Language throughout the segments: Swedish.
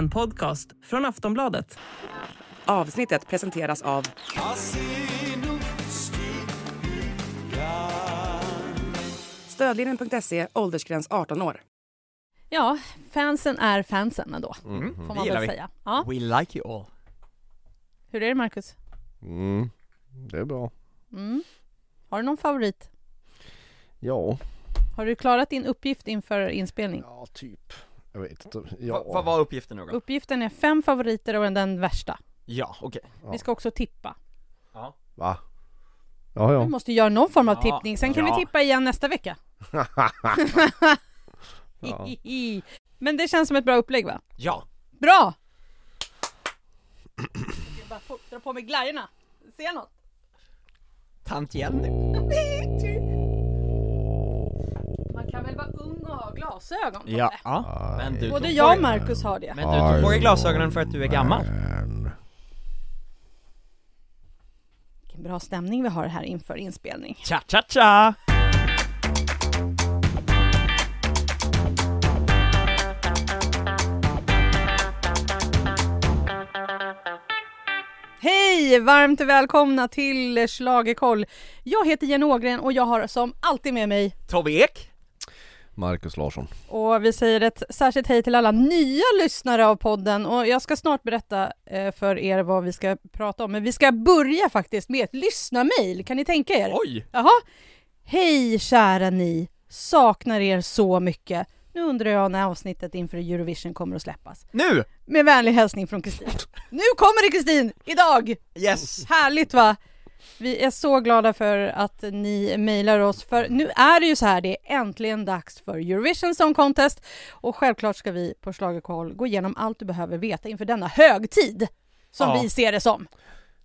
En podcast från Aftonbladet. Avsnittet presenteras av Stödlinjen.se, åldersgräns 18 år. Ja, fansen är fansen ändå, Mm. får man gillar väl vi. säga. Ja. We like you all. Hur är det Marcus? Mm, det är bra. Mm. Har du någon favorit? Ja, Har du klarat din uppgift inför inspelning? ja typ. Jag vet inte. Ja. Va, vad var uppgiften nu då? Uppgiften är fem favoriter och den värsta. Ja, okej. Ja. Vi ska också tippa. Ja. Va? Ja, Vi ja. måste göra någon form av Ja, tippning, sen kan ja. vi tippa igen nästa vecka. Ja. Men det känns som ett bra upplägg va? Ja. Bra! Jag ska bara få- dra på mig glajjorna. Ser jag något? Tant Jenny. väl vara ung och ha glasögon? Ja. Ja. Men du Både tog jag och på- Marcus har det. Men du tog på dig glasögonen för att du är gammal. Vilken bra stämning vi har här inför inspelning. Cha cha cha! Hej! Varmt välkomna till Schlagerkoll. Jag heter Jenny Ågren och jag har som alltid med mig Tobbe Ek. Marcus Larsson. och vi säger ett särskilt hej till alla nya lyssnare av podden och jag ska snart berätta eh, för er vad vi ska prata om. Men vi ska börja faktiskt med ett lyssnarmail, kan ni tänka er? Oj! Jaha. Hej kära ni! Saknar er så mycket. Nu undrar jag när avsnittet inför Eurovision kommer att släppas. Nu! Med vänlig hälsning från Kristin. Nu kommer det Kristin! Idag! Yes! Härligt va? Vi är så glada för att ni mejlar oss, för nu är det ju så här, det är äntligen dags för Eurovision Song Contest och självklart ska vi på Schlagerkoll gå igenom allt du behöver veta inför denna högtid, som Ja. vi ser det som.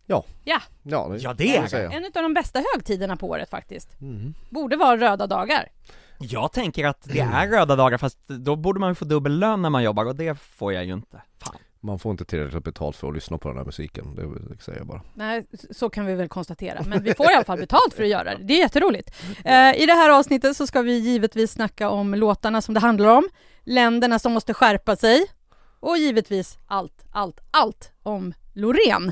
Ja. Ja, Ja, det, Ja, det är det. en av de bästa högtiderna på året faktiskt. Mm. Borde vara röda dagar. Jag tänker att det är röda dagar fast då borde man ju få dubbel lön när man jobbar och det får jag ju inte. Fan. Man får inte tillräckligt betalt för att lyssna på den här musiken, det, säger jag bara. Nej, så kan vi väl konstatera. Men vi får i alla fall betalt för att göra det. Det är jätteroligt. Eh, I det här avsnittet så ska vi givetvis snacka om låtarna som det handlar om, länderna som måste skärpa sig och givetvis allt, allt, allt om Loreen.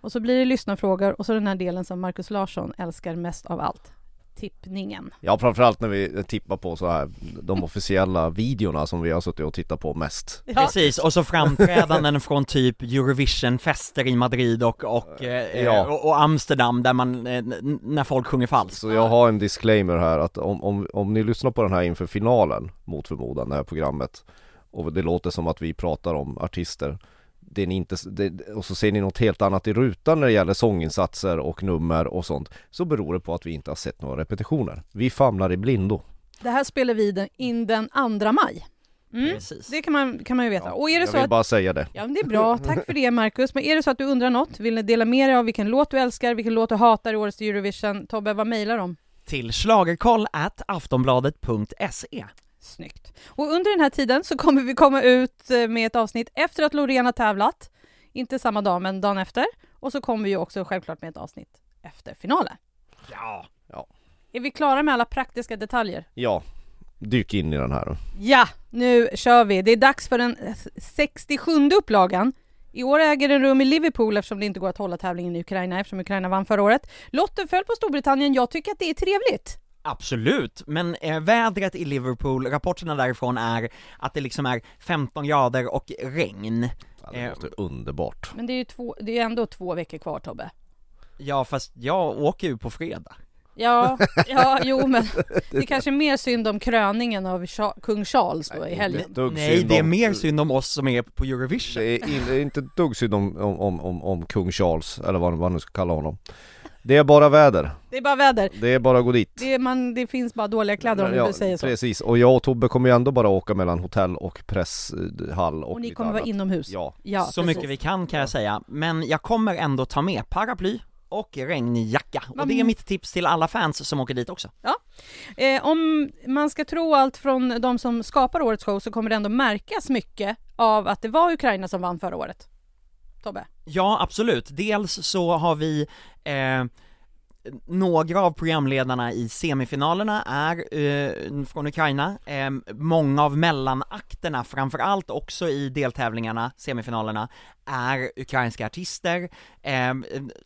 Och så blir det lyssnarfrågor och så den här delen som Markus Larsson älskar mest av allt. Tippningen. Ja framförallt när vi tippar på så här de officiella videorna som vi har suttit och tittat på mest. Ja, Precis, och så framträdanden från typ Eurovision-fester i Madrid och, och, eh, Ja. och, och Amsterdam där man, eh, när folk sjunger falskt. Så jag har en disclaimer här att om, om, om ni lyssnar på den här inför finalen mot förmodan, det här programmet och det låter som att vi pratar om artister det är ni inte, det, och så ser ni något helt annat i rutan när det gäller sånginsatser och nummer och sånt så beror det på att vi inte har sett några repetitioner. Vi famlar i blindo. Det här spelar vi den- in den 2 maj. Mm. Det kan man, kan man ju veta. Och är det jag så vill att bara säga det. Ja, men det är bra. Tack för det, Marcus. Men är det så att du undrar något, vill ni dela med dig av vilken låt du älskar, vilken låt du hatar i årets Eurovision? Tobbe, vad mejlar de? Till schlagerkoll at aftonbladet.se Snyggt. Och under den här tiden så kommer vi komma ut eh, med ett avsnitt efter att Loreen har tävlat. Inte samma dag, men dagen efter. Och så kommer vi ju också självklart med ett avsnitt efter finalen. Ja! Är vi klara med alla praktiska detaljer? Ja, dyk in i den här då. Ja, nu kör vi. Det är dags för den eh, 67 upplagan. I år äger den rum i Liverpool eftersom det inte går att hålla tävlingen i Ukraina eftersom Ukraina vann förra året. Lotten föll på Storbritannien. Jag tycker att det är trevligt. Absolut, men eh, vädret i Liverpool, rapporterna därifrån är att det liksom är 15 grader och regn. Ja, det Eh, låter underbart. Men det är ju två, det är ändå två veckor kvar Tobbe. Ja fast jag åker ju på fredag. Ja, ja, jo men det är kanske är mer synd om kröningen av Cha- kung Charles då i helgen. Dugg Nej, det är mer synd om oss som är på Eurovision. Det är, in, det är inte dugg synd om, om, om, om, om kung Charles, eller vad man nu ska kalla honom. Det är bara väder. Det är bara väder. Det är bara att gå dit. Det, är man, det finns bara dåliga kläder om du Ja, vill säga så. Precis, och jag och Tobbe kommer ju ändå bara åka mellan hotell och presshall och, Och ni kommer vara annat. inomhus. Ja, Ja, så precis. mycket vi kan kan jag säga, men jag kommer ändå ta med paraply och regnjacka, och det är mitt tips till alla fans som åker dit också. Eh, om man ska tro allt från de som skapar årets show så kommer det ändå märkas mycket av att det var Ukraina som vann förra året. Tobbe? Ja, absolut. Dels så har vi eh, några av programledarna i semifinalerna är eh, från Ukraina, eh, många av mellanakterna, framförallt också i deltävlingarna, semifinalerna, är ukrainska artister, eh,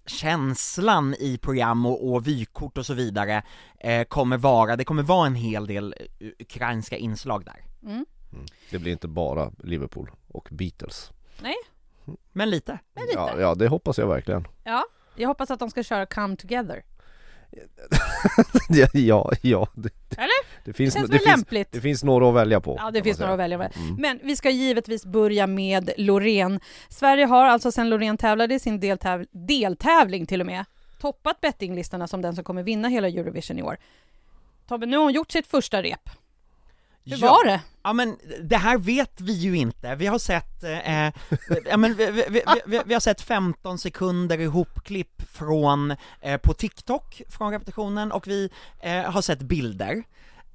känslan i program och, och vykort och så vidare eh, kommer vara, det kommer vara en hel del eh, ukrainska inslag där. Mm. Mm. Det blir inte bara Liverpool och Beatles Men lite. Men lite. Ja, ja det hoppas jag verkligen Ja, jag hoppas att de ska köra Come Together. Ja, ja, det, Eller? det finns, Det känns det, finns, lämpligt? det finns några att välja på Ja, det finns några att välja med. Mm. Men vi ska givetvis börja med Loreen. Sverige har alltså sedan Loreen tävlade i sin deltäv- deltävling till och med toppat bettinglistorna som den som kommer vinna hela Eurovision i år. Tobbe, nu har hon gjort sitt första rep. Hur Ja. var det? Ja men det här vet vi ju inte, vi har sett, eh, ja, men vi, vi, vi, vi, vi har sett 15 sekunder ihopklipp från, eh, på TikTok från repetitionen och vi eh, har sett bilder.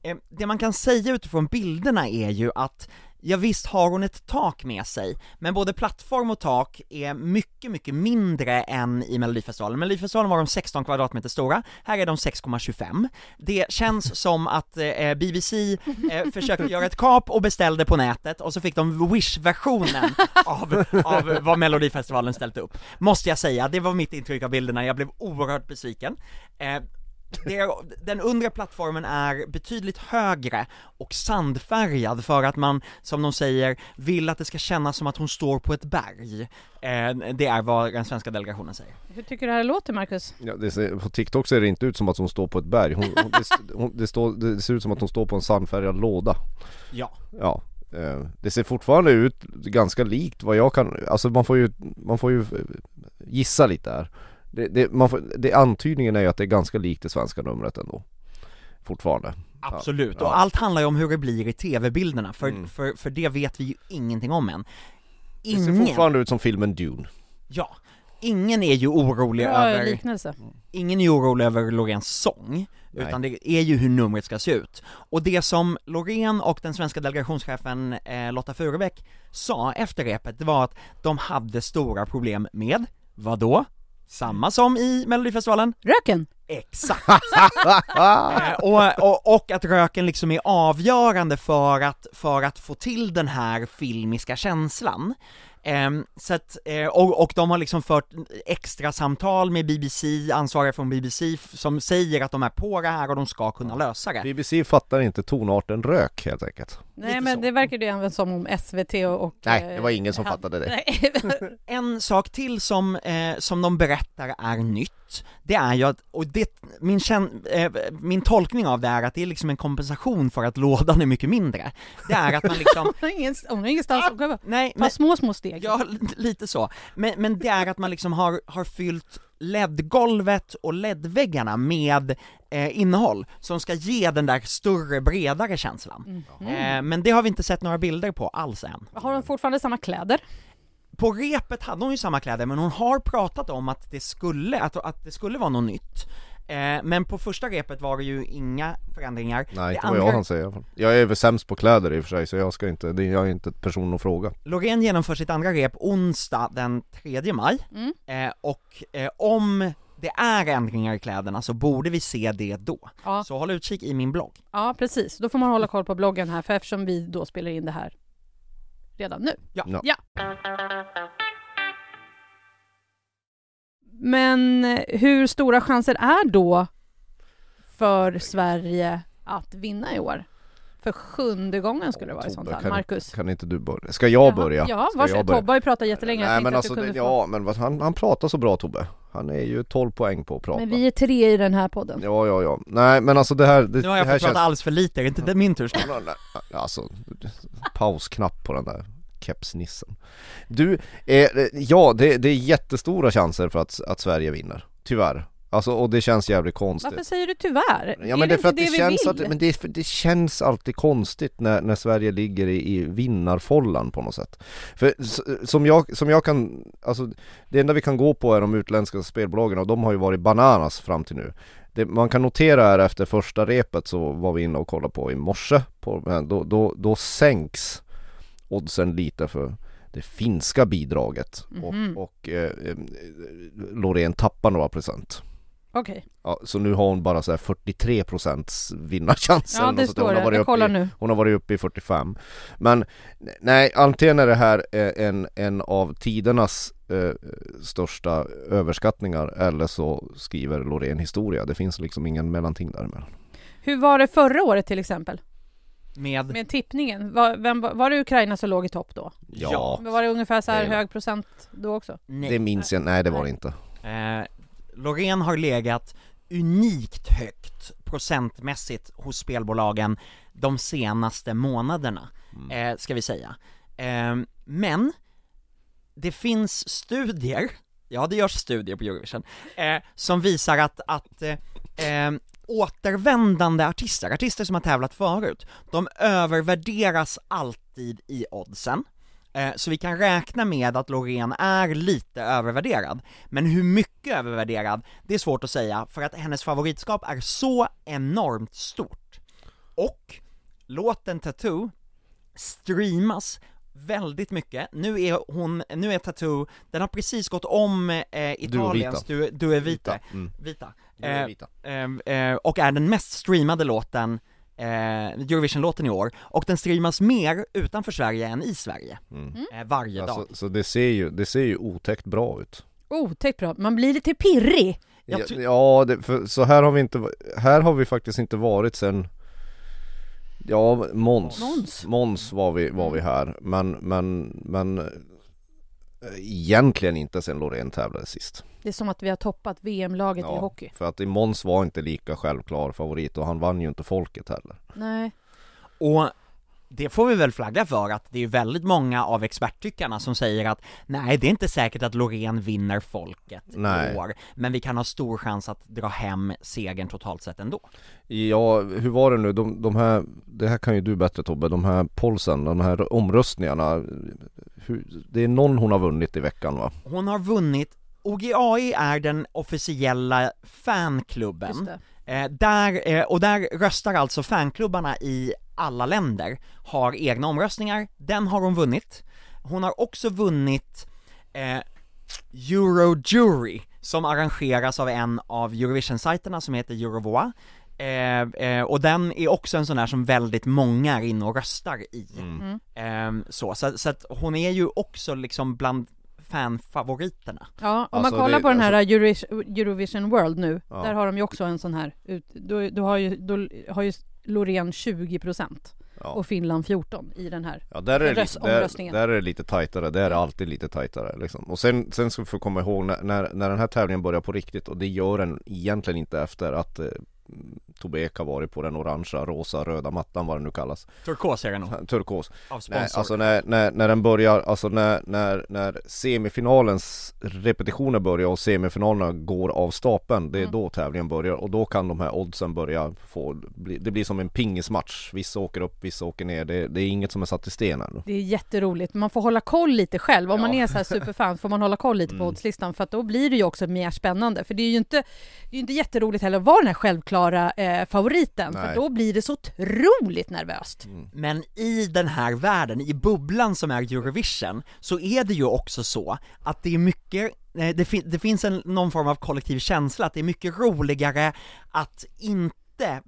Eh, det man kan säga utifrån bilderna är ju att Ja visst har hon ett tak med sig, men både plattform och tak är mycket, mycket mindre än i Melodifestivalen. Melodifestivalen var de 16 kvadratmeter stora, här är de 6,25. Det känns som att eh, BBC eh, försökte göra ett kap och beställde på nätet och så fick de Wish-versionen av, av vad Melodifestivalen ställt upp. Måste jag säga, det var mitt intryck av bilderna, jag blev oerhört besviken. Eh, det är, den undre plattformen är betydligt högre och sandfärgad för att man, som de säger, vill att det ska kännas som att hon står på ett berg. Eh, det är vad den svenska delegationen säger. Hur tycker du det här låter, Marcus? Ja, det ser, på TikTok ser det inte ut som att hon står på ett berg, hon, hon, det, hon, det, står, det ser ut som att hon står på en sandfärgad låda Ja. Ja, eh, det ser fortfarande ut ganska likt vad jag kan, alltså man får ju, man får ju eh, gissa lite här det, det, man får, det, Antydningen är ju att det är ganska likt det svenska numret ändå Fortfarande Absolut, Ja. och allt handlar ju om hur det blir i tv-bilderna, för, Mm. för, för det vet vi ju ingenting om än. Det ser Ingen, fortfarande ut som filmen Dune ja, ingen är ju orolig Bra över liknelse. ingen är orolig över Loreens sång, Nej. utan det är ju hur numret ska se ut. Och det som Loreen och den svenska delegationschefen eh, Lotta Furubäck sa efter repet, det var att de hade stora problem med, vad då? Samma som i Melodifestivalen? Röken! Exakt! eh, och, och, och att röken liksom är avgörande för att, för att få till den här filmiska känslan. Ehm, så att, eh, och, och de har liksom fört extra samtal med BBC, ansvariga från BBC, som säger att de är på det här och de ska kunna lösa det. BBC fattar inte tonarten rök helt enkelt Nej, Lite men så. det verkar ju även som om SVT och... och Nej, eh, det var ingen som han- fattade det. En sak till som, eh, som de berättar är nytt, det är ju att, och det, min, känn, eh, min tolkning av det är att det är liksom en kompensation för att lådan är mycket mindre. Det är att man liksom, Hon har ingen- hon har ingenstans att gå. nej Ta men, små, små steg. ja li- lite så, men, men det är att man liksom har, har fyllt LED-golvet och LED-väggarna med eh, innehåll som ska ge den där större, bredare känslan. Mm. Eh, men det har vi inte sett några bilder på alls än. Har hon fortfarande samma kläder? På repet hade hon ju samma kläder, men hon har pratat om att det skulle, att, att det skulle vara något nytt. Eh, men på första repet var det ju inga förändringar. Nej, det inte vad jag säga i alla fall. Jag är väl sämst på kläder i och för sig så jag ska inte, det, jag är inte person att fråga Loreen genomför sitt andra rep onsdag den 3 maj, Mm. eh, och eh, om det är ändringar i kläderna så borde vi se det då. Ja. Så håll utkik i min blogg. ja, precis. Då får man hålla koll på bloggen här, för eftersom vi då spelar in det här redan nu. Ja. Ja. ja. Men eh, hur stora chanser är då för Sverige att vinna i år? För sjunde gången skulle det vara i sånt fall. kan- Marcus? Kan inte du börja? Ska jag Jaha. börja? Ja, Ska varsågod. Tobbe har ju pratat jättelänge. Nej men alltså, det, ja men han, han pratar så bra Tobbe Han är ju 12 poäng på att prata Men vi är tre i den här podden. Ja ja ja, nej men alltså det här, det, Nu har jag här fått prata alldeles för lite, är inte det min tur snart? Alltså, pausknapp på den där kepsnissen. Du, eh, ja det, det är jättestora chanser för att, att Sverige vinner, tyvärr. Alltså och det känns jävligt konstigt. Varför säger du tyvärr? Ja men det är för att det, vi känns att, men det, är det känns alltid konstigt när, när Sverige ligger i, i vinnarfållan på något sätt. För som jag, som jag kan, alltså det enda vi kan gå på är de utländska spelbolagen och de har ju varit bananas fram till nu. Det man kan notera är efter första repet så var vi inne och kollade på i morse, på, då, då, då sänks oddsen lite för det finska bidraget Mhm. och, och eh, eh, Loreen tappar några procent Okej, Ja, så nu har hon bara så här 43 procents vinnarchans ja det står Hon har det. varit Jag uppe kollar i, nu. Hon har varit uppe i 45 Men nej, antingen är det här eh, en, en av tidernas eh, största överskattningar eller så skriver Loreen historia Det finns liksom ingen mellanting däremellan Hur var det förra året till exempel? Med, Med tippningen? Var, vem, var det Ukraina som låg i topp då? Ja, Var det ungefär så här hög procent då också? nej. det minns jag, nej det var det inte Eh, Loreen har legat unikt högt procentmässigt hos spelbolagen de senaste månaderna, eh, ska vi säga. Eh, men, det finns studier, ja det görs studier på Eurovision, eh, som visar att, att eh, eh, återvändande artister, artister som har tävlat förut, de övervärderas alltid i oddsen. Eh, Så vi kan räkna med att Loreen är lite övervärderad. Men hur mycket övervärderad, det är svårt att säga, för att hennes favoritskap är så enormt stort. Och låten Tattoo streamas väldigt mycket. Nu är hon, nu är Tattoo, den har precis gått om eh, Italiens Du, du är vita. Mm. vita. Är Eh, vita. eh, eh, och är den mest streamade låten, eh, Eurovision-låten i år, och den streamas mer utanför Sverige än i Sverige, Mm. eh, varje dag. Alltså, så det ser ju, det ser ju otäckt bra ut Otäckt bra, man blir lite pirrig. Ja, ja det, för, så här har vi inte, här har vi faktiskt inte varit sen Ja, Måns, Måns. Var vi, var vi här, men, men, men eh, Egentligen inte sen Loreen tävlade sist Det är som att vi har toppat VM-laget i Ja, hockey. för att Måns var inte lika självklar favorit och han vann ju inte folket heller Nej. Och det får vi väl flagga för att det är väldigt många av experttyckarna som säger att nej, det är inte säkert att Loreen vinner folket Nej. i år, men vi kan ha stor chans att dra hem segern totalt sett ändå. Ja, hur var det nu? De, de här, det här kan ju du bättre Tobbe, de här polsen, de här omröstningarna hur, Det är någon hon har vunnit i veckan va? Hon har vunnit, OGAI är den officiella Just fanklubben, det. Eh, där, eh, och där röstar alltså fanklubbarna i alla länder, har egna omröstningar, den har hon vunnit. Hon har också vunnit eh, Eurojury, som arrangeras av en av Eurovision-sajterna som heter Eurovoa, eh, eh, och den är också en sån där som väldigt många är inne och röstar i. Mm. Eh, så, så, så att hon är ju också liksom bland fanfavoriterna. Ja, om Alltså, man kollar det- på den här alltså- Eurovision, World nu, Ja. där har de ju också en sån här, ut, då, då, har ju, då har ju Loreen 20 procent Ja, och Finland 14 i den här. ja där, är det röst- lite, där, omröstningen. där är det lite tajtare, där är det alltid lite tajtare liksom. Och sen, sen ska vi få komma ihåg när, när, när den här tävlingen börjar på riktigt och det gör den egentligen inte efter att eh, Tobbe Ek har varit på den orangea, rosa, röda mattan vad det nu kallas Turkos är det nog, Turkos av. Nej, alltså när, när, när den börjar, alltså när, när, när semifinalens repetitioner börjar och semifinalerna går av stapeln Det är Mm. då tävlingen börjar och då kan de här oddsen börja få, bli, det blir som en pingismatch Vissa åker upp, vissa åker ner, det, det är inget som är satt i sten ännu Det är jätteroligt, man får hålla koll lite själv. Om man Ja. är så här superfan får man hålla koll lite på Mm. oddslistan för att då blir det ju också mer spännande. För det är ju inte, det är ju inte jätteroligt heller att vara den här självklara eh, favoriten för Nej. då blir det så otroligt nervöst. Men i den här världen, i bubblan som är Eurovision, så är det ju också så att det är mycket, eh, det, fin- det finns en, någon form av kollektiv känsla att det är mycket roligare att inte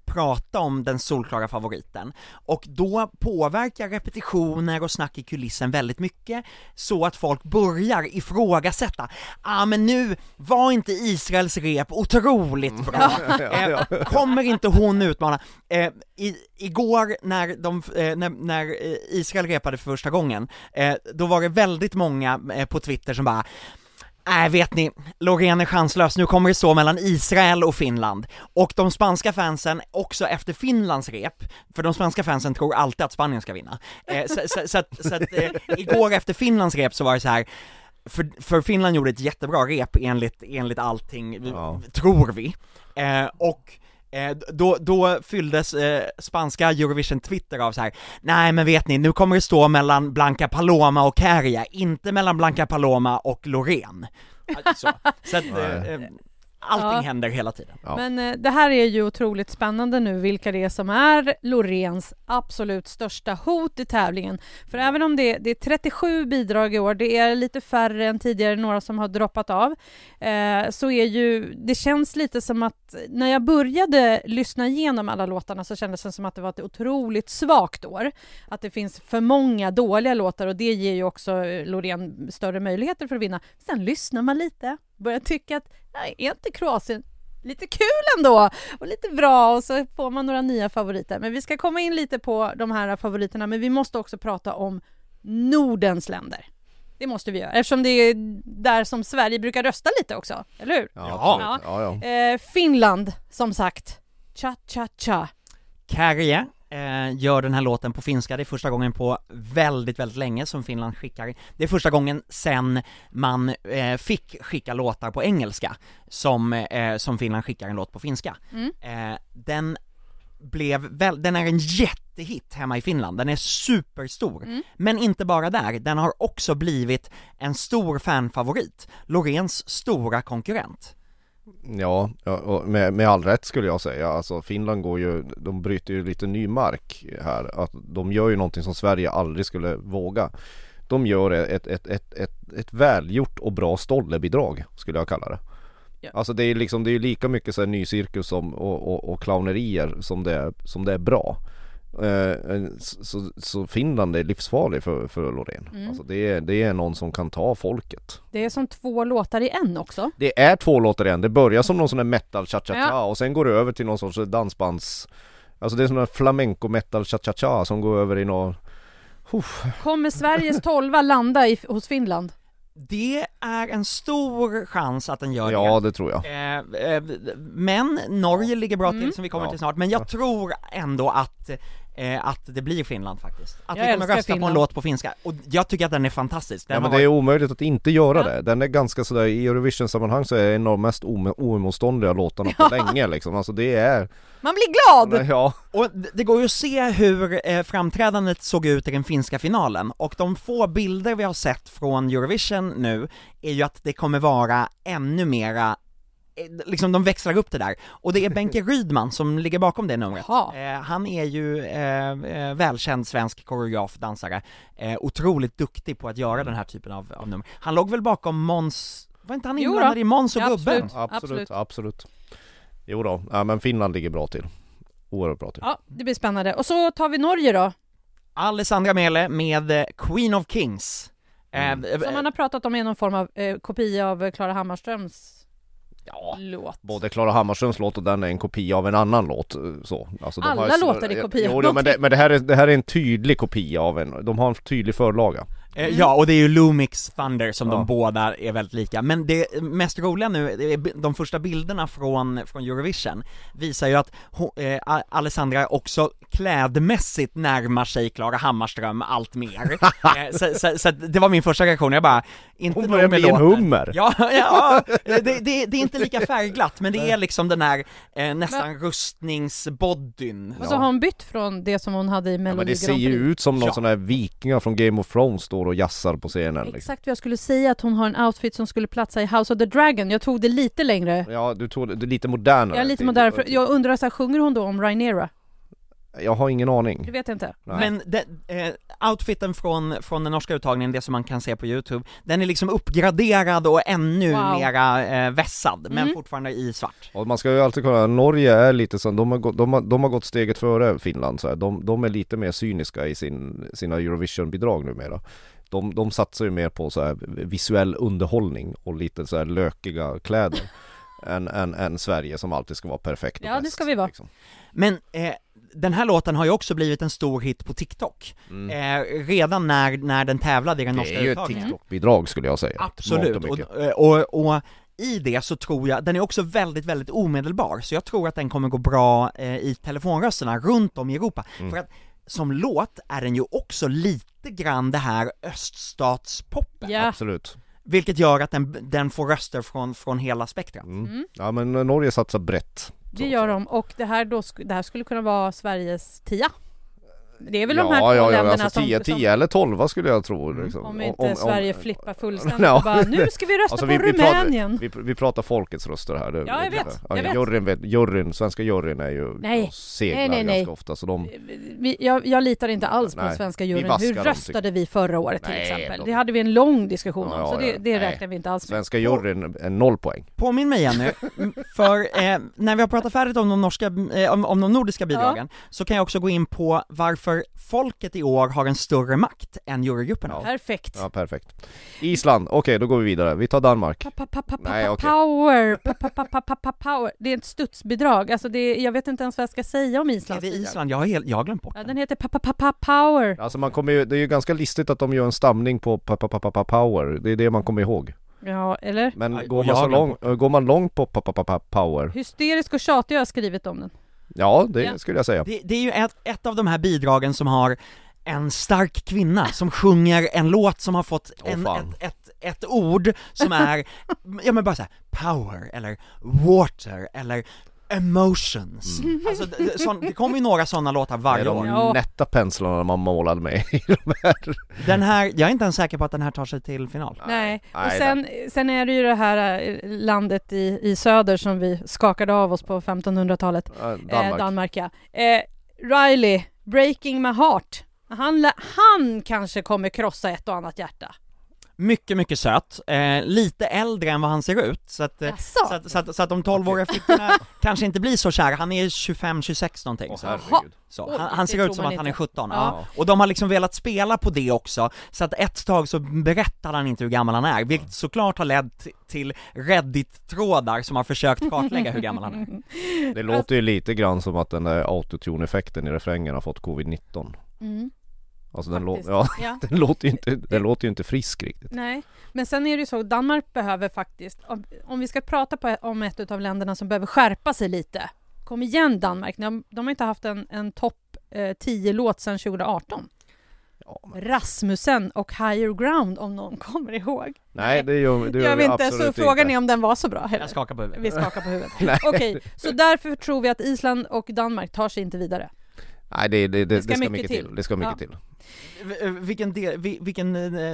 prata om den solklara favoriten, och då påverkar repetitioner och snack i kulissen väldigt mycket, så att folk börjar ifrågasätta, ah men nu var inte Israels rep otroligt bra, eh, kommer inte hon utmana? Eh, i, igår när, de, eh, när, när eh, Israel repade för första gången, eh, då var det väldigt många eh, på Twitter som bara Nej vet ni, Loreen är chanslös, nu kommer det stå mellan Israel och Finland. Och de spanska fansen, också efter Finlands rep, för de spanska fansen tror alltid att Spanien ska vinna. Eh, så, så, så, att, så att, eh, igår efter Finlands rep så var det så här. För, för Finland gjorde ett jättebra rep enligt, enligt allting, Ja. tror vi. Eh, och eh, då, då fylldes eh, spanska Eurovision Twitter av så här. nej men vet ni, nu kommer det stå mellan Blanca Paloma och Kärja, inte mellan Blanca Paloma och Loreen. Alltså, så att, eh, eh, allting Ja. händer hela tiden. Ja. Men eh, det här är ju otroligt spännande nu vilka det är som är Loreens absolut största hot i tävlingen. För även om det, det är 37 bidrag i år, det är lite färre än tidigare, några som har droppat av, eh, så är ju, det känns lite som att när jag började lyssna igenom alla låtarna så kändes det som att det var ett otroligt svagt år. Att det finns för många dåliga låtar och det ger ju också eh, Loreen större möjligheter för att vinna. Sen lyssnar man lite, börjar tycka att är inte Kroatien lite kul ändå och lite bra och så får man några nya favoriter. Men vi ska komma in lite på de här favoriterna, men vi måste också prata om Nordens länder. Det måste vi göra eftersom det är där som Sverige brukar rösta lite också, eller hur? Ja, Ja. ja, ja. Eh, Finland, som sagt. Cha cha cha. Kärje eh, gör den här låten på finska, det är första gången på väldigt, väldigt länge som Finland skickar, det är första gången sen man eh, fick skicka låtar på engelska som, eh, som Finland skickar en låt på finska. Mm. Eh, den blev väl, den är en jättehit hemma i Finland, den är superstor. Mm. Men inte bara där, den har också blivit en stor fanfavorit, Loreens stora konkurrent. Ja, med, med all rätt skulle jag säga. Alltså Finland går ju, de bryter ju lite ny mark här. Att de gör ju någonting som Sverige aldrig skulle våga. De gör ett, ett, ett, ett, ett välgjort och bra stollebidrag skulle jag kalla det. Ja. Alltså det är liksom, det är lika mycket så här ny cirkus som, och, och, och clownerier som det är, som det är bra. Eh, så, så Finland är livsfarlig för, för Loreen. Mm. Alltså det, är, det är någon som kan ta folket. Det är som två låtar i en också. Det är två låtar igen, det börjar som någon sån där metal cha-cha-cha Ja. och sen går det över till någon sorts dansbands Alltså det är sån där flamenco metal cha-cha-cha som går över i någon Uff. Kommer Sveriges tolva landa i, hos Finland? Det är en stor chans att den gör det. Ja det tror jag Eh, eh, men Norge ligger bra till Mm. som vi kommer Ja. till snart, men jag tror ändå att eh, att det blir Finland faktiskt. Att Jag vi kommer rösta på en Finland. låt på finska, och jag tycker att den är fantastisk. Den Ja men det är omöjligt att inte göra Ja. det. Den är ganska sådär, i Eurovision-sammanhang så är det en av de mest oemotståndliga låtarna på länge liksom. Alltså det är, Man blir glad! ja, Och det går ju att se hur eh, framträdandet såg ut i den finska finalen, och de få bilder vi har sett från Eurovision nu är ju att det kommer vara ännu mera Liksom de växlar upp det där, och det är Benke Rydman som ligger bakom det numret. Eh, han är ju eh, eh, välkänd svensk koreograf, dansare, eh, otroligt duktig på att göra den här typen av, av nummer. Han låg väl bakom Måns, var inte han inblandad i Måns och Ja, Gubben? absolut. absolut, absolut Jo då, ja, men Finland ligger bra till Oerhört bra till Ja, det blir spännande. Och så tar vi Norge då, Alessandra Mele med eh, Queen of Kings. Eh, Mm. eh, som man har pratat om är någon form av eh, kopia av Klara Hammarströms ja, låt. Både Klara Hammarströms låt och den är en kopia av en annan låt eh, så. Alltså, Alla har låtar är av jo men, det, men det, här är, det här är en tydlig kopia av en, de har en tydlig förlaga Eh, Ja, och det är ju Lumix Thunder som Ja. de båda är väldigt lika, men det mest roliga nu, det är de första bilderna från, från Eurovision visar ju att hon, eh, Alessandra också klädmässigt närmar sig Klara Hammarström allt mer. eh, så, så, så det var min första reaktion, jag bara, inte Hon börjar med bli en hummer! Ja, ja, det, det, det är inte lika färgglatt, men det är liksom den här eh, nästan rustningsbodyn. Och så har hon bytt från det som hon hade i Ja, Melodi men det ser ju ut som någon Ja. sån här vikingar från Game of Thrones står och jassar på scenen liksom. Exakt vad jag skulle säga, att hon har en outfit som skulle platsa i House of the Dragon. Jag tog det lite längre. Ja, du tog det, lite modernare är lite till- modern, för jag undrar så här, sjunger hon då om Rhaenyra? Jag har ingen aning Det vet jag inte. Nej. Men det, eh, outfiten från, från den norska uttagningen, det som man kan se på youtube, den är liksom uppgraderad och ännu Wow. mera eh, vässad, men Mm. fortfarande i svart. Och man ska ju alltid kolla, Norge är lite så, de har, gått, de har, de har gått steget före Finland så här. De, de är lite mer cyniska i sin, sina Eurovision-bidrag numera de, de satsar ju mer på så här visuell underhållning och lite så här lökiga kläder än, än, än Sverige som alltid ska vara perfekt och Ja, det bäst, ska vi vara. liksom. Men eh, den här låten har ju också blivit en stor hit på TikTok, mm. eh, redan när, när den tävlade i den norska Det är ju ett uttagningen. TikTok-bidrag skulle jag säga Absolut, och och, mycket. och, och i det så tror jag, den är också väldigt, väldigt omedelbar, så jag tror att den kommer gå bra eh, i telefonrösterna runt om i Europa. Mm. För att som låt är den ju också lite grann det här öststatspoppen, Ja, Absolut vilket gör att den, den får röster från, från hela spektrat. mm. Mm. Ja men Norge satsar brett det gör de. Och det här, då, det här skulle kunna vara Sveriges tia. Det är väl de ja, här två ja, länderna alltså som, 10, som 10 eller 12 skulle jag tro liksom. Om inte Sverige flippar fullständigt Ja. och bara nu ska vi rösta Alltså, på vi- vi pratar- Rumänien. Vi, vi pratar folkets röster här. Det, Ja, jag vet, jag ja, vet. Juryn, vet, juryn, svenska juryn är ju Nej. de seglar Nej, nej, nej. ganska ofta så de, Vi, jag, jag litar inte alls på Nej, den svenska juryn. Hur dem, röstade vi förra året till Nej, exempel? de- Det hade vi en lång diskussion Ja, om, ja, så det, ja. det Nej. räknar vi inte alls med. svenska juryn är noll poäng. Påminn mig igen nu, för eh, när vi har pratat färdigt om de, norska, eh, om, om de nordiska bidragen, så kan jag också gå in på varför folket i år har en större makt än jurygrupperna. Ja. Perfekt. Ja, perfekt. Island, okej då går vi vidare. Vi tar Danmark. Pa, pa, pa, Nej, okej. Power! Power! Det är ett studsbidrag, alltså det är, jag vet inte ens vad jag ska säga om Är Islands det. Island? Jag har, helt, jag har glömt bort Ja, den. heter pa, pa, pa, pa, Power. Alltså man kommer ju, det är ju ganska listigt att de gör en stamning på pa, pa, pa, pa, pa, power. Det är det man kommer ihåg. Ja, eller? Men Aj, går, man så lång, går man långt på pa, pa, pa, pa, power? Hysterisk och tjatig har jag skrivit om den. Ja, det Ja. skulle jag säga. Det, det är ju ett, ett av de här bidragen som har en stark kvinna som sjunger en låt som har fått en, fan. ett, ett, ett ord som är, ja men bara såhär, power, eller water, eller emotions. Alltså det, sån, det kommer ju några sådana låtar Det är varje de år. Nätta penslarna man målade med i de här. Den här, jag är inte ens säker på att den här tar sig till final. Nej, och sen, sen är det ju det här eh, landet i, i söder som vi skakade av oss på 1500-talet. Ja, Eh, Danmark. Danmark ja. Eh, Riley, Breaking My Heart. Han, han kanske kommer krossa ett och annat hjärta. Mycket, mycket söt, eh, lite äldre än vad han ser ut, så att, eh, Jaså? så att, så att, så att de 12-åriga flickorna kanske inte blir så kära, han är 25-26 någonting. Åh, så. herregud. Så, Oj, han, han det ser tror ut som man att han är inte. 17, ja. Ja. Och de har liksom velat spela på det också, så att ett tag så berättar han inte hur gammal han är, vilket såklart har lett till Reddit-trådar som har försökt kartlägga hur gammal han är. Det låter ju lite grann som att den där autotune-effekten i refrängen har fått covid-19 Mm, Alltså den, lå- ja, ja. den, låter ju inte, den låter ju inte frisk riktigt Nej, men sen är det ju så, Danmark behöver faktiskt, om, om vi ska prata på, om ett av länderna som behöver skärpa sig lite, kom igen Danmark, de, de har inte haft en, en topp eh, 10-låt sedan 2018. ja, men, Rasmussen och Higher Ground om någon kommer ihåg. Nej det gör, det gör jag vi vet inte, så absolut frågan inte. är om den var så bra heller. Jag skakar på huvudet. Vi skakar på huvudet. Okej, så därför tror vi att Island och Danmark tar sig inte vidare. Nej det, det, det, Det ska det ska mycket mycket till. till. Det ska mycket Ja. till V- Vilken del, vi- vilken... eh,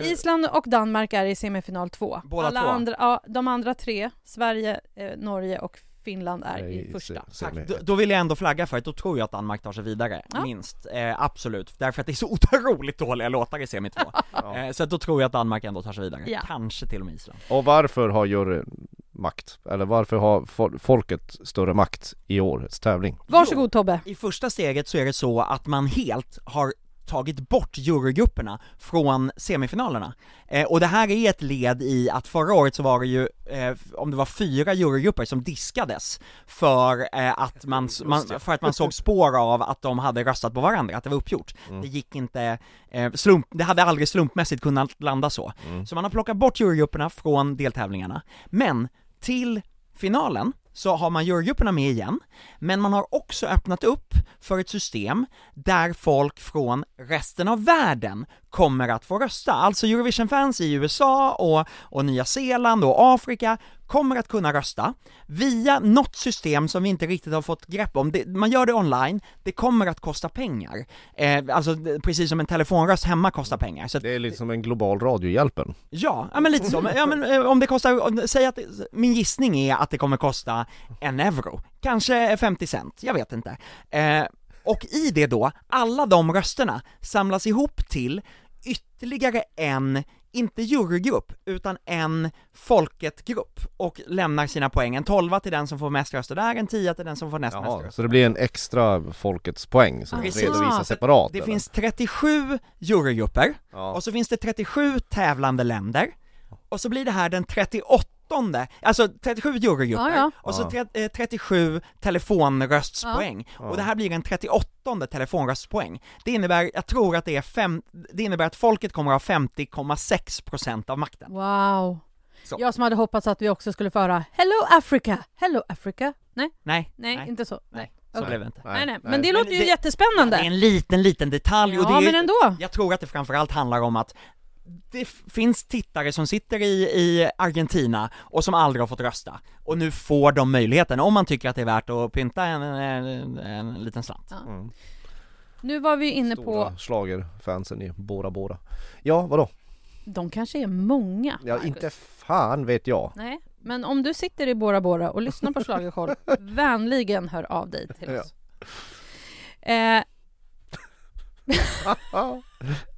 eh, Island och Danmark är i semifinal två. Båda Alla två? Andra, ja, de andra tre, Sverige, eh, Norge och Finland är Nej, i första. se- Då, då vill jag ändå flagga för att då tror jag att Danmark tar sig vidare, Ja. minst. Eh, absolut, därför att det är så otroligt dåliga låtar i semi 2. Ja. eh, så att då tror jag att Danmark ändå tar sig vidare, Ja. kanske till och med Island. Och varför har juryn makt? Eller varför har fol- folket större makt i årets tävling? Varsågod Tobbe. I första steget så är det så att man helt har tagit bort jurygrupperna från semifinalerna. Eh, och det här är ett led i att förra året så var det ju, eh, om det var fyra jurygrupper som diskades för eh, att man, man, för att man såg spår av att de hade röstat på varandra, att det var uppgjort. Det gick inte, eh, slump, det hade aldrig slumpmässigt kunnat landa så. Så man har plockat bort jurygrupperna från deltävlingarna, men till finalen så har man jurygrupperna med igen, men man har också öppnat upp för ett system där folk från resten av världen kommer att få rösta. Alltså Eurovision-fans i USA och, och Nya Zeeland och Afrika kommer att kunna rösta via något system som vi inte riktigt har fått grepp om. Det, man gör det online, det kommer att kosta pengar. Eh, alltså precis som en telefonröst hemma kostar pengar. Så att, Det är lite som en global radiohjälpen Ja, ja men lite så. Men, ja, men eh, om det kostar, säg att, min gissning är att det kommer kosta en euro, kanske 50 cent, jag vet inte. Eh, och i det då, alla de rösterna samlas ihop till ytterligare en, inte jurygrupp, utan en folketgrupp och lämnar sina poäng. En tolva till den som får mest röster där, en tia till den som får näst mest Jaha, röster. så det blir en extra folkets poäng som Precis. redovisas separat Det eller? finns 37 jurygrupper, ja. och så finns det 37 tävlande länder, och så blir det här den 38 alltså 37 jurygrupper, Ja, ja. och så Ja. tre, eh, 37 telefonröstspoäng, Ja. och det här blir en 38 telefonröstspoäng. Det innebär, jag tror att det är fem, det innebär att folket kommer att ha 50,6% av makten. Wow. Så. Jag som hade hoppats att vi också skulle få höra Hello Africa, Hello Africa. Nej, Nej, nej, inte så. nej, så Okej. blev det inte. Nej, nej. Men det låter ju det- jättespännande. Det är en liten, liten detalj och det ja, är, men ändå. Jag tror att det framförallt handlar om att det finns tittare som sitter i, i Argentina och som aldrig har fått rösta, och nu får de möjligheten om man tycker att det är värt att pynta en, en, en liten slant. Ja. Mm. Nu var vi inne Stora på, schlagerfansen i Bora Bora. Ja, vadå? de kanske är många. Ja, Marcus. inte fan vet jag. Nej, men om du sitter i Bora Bora och lyssnar på Schlagerkoll, vänligen hör av dig till Ja. oss. Eh,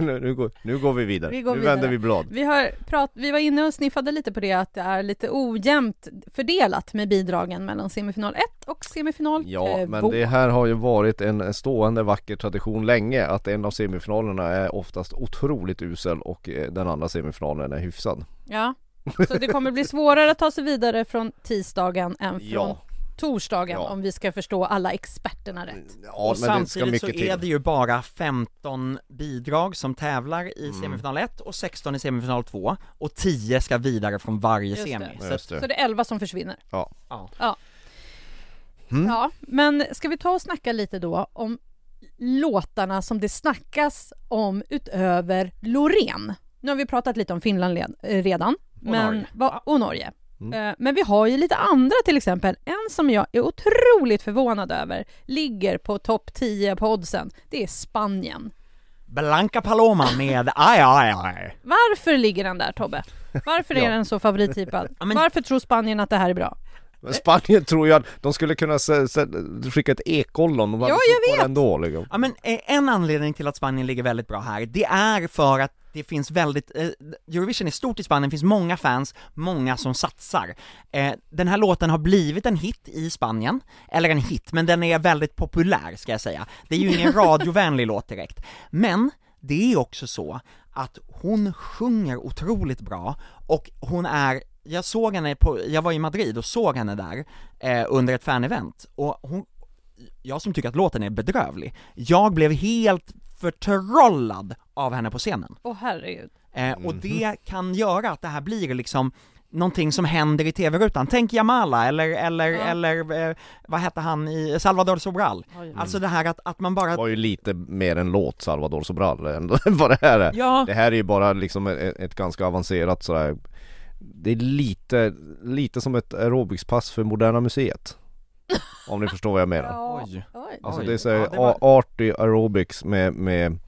nu, nu, går, nu går vi vidare. Vi går nu vidare. vänder vi blad. vi, har prat, vi var inne och sniffade lite på det att det är lite ojämnt fördelat med bidragen mellan semifinal 1 och semifinal 2. Ja, men det här har ju varit en stående vacker tradition länge att en av semifinalerna är oftast otroligt usel och eh, den andra semifinalen är hyfsad. Ja, så det kommer bli svårare att ta sig vidare från tisdagen än från Ja, torsdagen Ja. om vi ska förstå alla experterna rätt. ja och men det ska samtidigt så är till. det ju bara 15 bidrag som tävlar i Mm. semifinal 1 och 16 i semifinal 2 och 10 ska vidare från varje Just det. semi. Ja, Så det. Så det är 11 som försvinner. Ja. ja. Mm. Ja, men ska vi ta och snacka lite då om låtarna som det snackas om utöver Loreen? Nu har vi pratat lite om Finland redan. men, Norge. Va, och Norge. Mm. Eh, Men vi har ju lite andra till exempel. En som jag är otroligt förvånad över ligger på topp 10 på oddsen. Det är Spanien. Blanca Paloma med aj aj aj. Varför ligger den där Tobbe? Varför är Ja. den så favorittippad? Ja, men- Varför tror Spanien att det här är bra? Men Spanien tror jag att de skulle kunna skicka ett ekollon, de hade Ja, jag på det ändå liksom. Ja men eh, en anledning till att Spanien ligger väldigt bra här, det är för att det finns väldigt, eh, Eurovision är stort i Spanien, det finns många fans, många som satsar. Eh, den här låten har blivit en hit i Spanien, eller en hit, men den är väldigt populär ska jag säga. Det är ju ingen radiovänlig låt direkt. Men det är också så att hon sjunger otroligt bra och hon är jag såg henne på, jag var i Madrid och såg henne där eh, under ett fan-event och hon, jag som tycker att låten är bedrövlig, jag blev helt förtrollad av henne på scenen. Åh herregud. Eh, och Mhm. det kan göra att det här blir liksom någonting som händer i tv-rutan. Tänk Jamala eller, eller, Ja. eller eh, vad hette han i Salvador Sobral? Oj. Alltså det här att, att man bara... Det var ju lite mer en låt Salvador Sobral än vad det här är. Ja, Det här är ju bara liksom ett, ett ganska avancerat sådär Det är lite, lite som ett aerobicspass för Moderna Museet Om ni förstår vad jag menar Ja. oj. Alltså det är såhär Ja, det var- arty aerobics med, med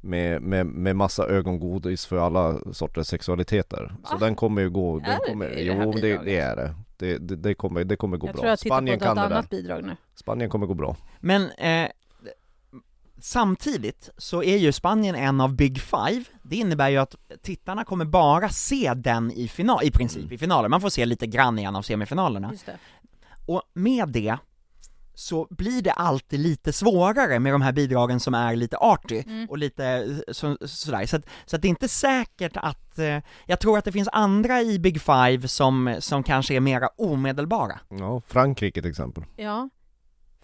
med, med, med massa ögongodis för alla sorters sexualiteter Så Va? den kommer ju gå, Är den det kommer, det det jo det, bidraget? det är det det, det, det, kommer, det kommer gå Jag tror bra jag Spanien kan det där annat bidrag nu. Spanien kommer gå bra Men eh, samtidigt så är ju Spanien en av Big Five, det innebär ju att tittarna kommer bara se den i final, i princip i finalen, man får se lite grann i en av semifinalerna. Och med det så blir det alltid lite svårare med de här bidragen som är lite arty Mm. och lite eh, så, sådär, så att, så att det är inte säkert att, eh, jag tror att det finns andra i Big Five som, som kanske är mera omedelbara. Ja, Frankrike till exempel Ja.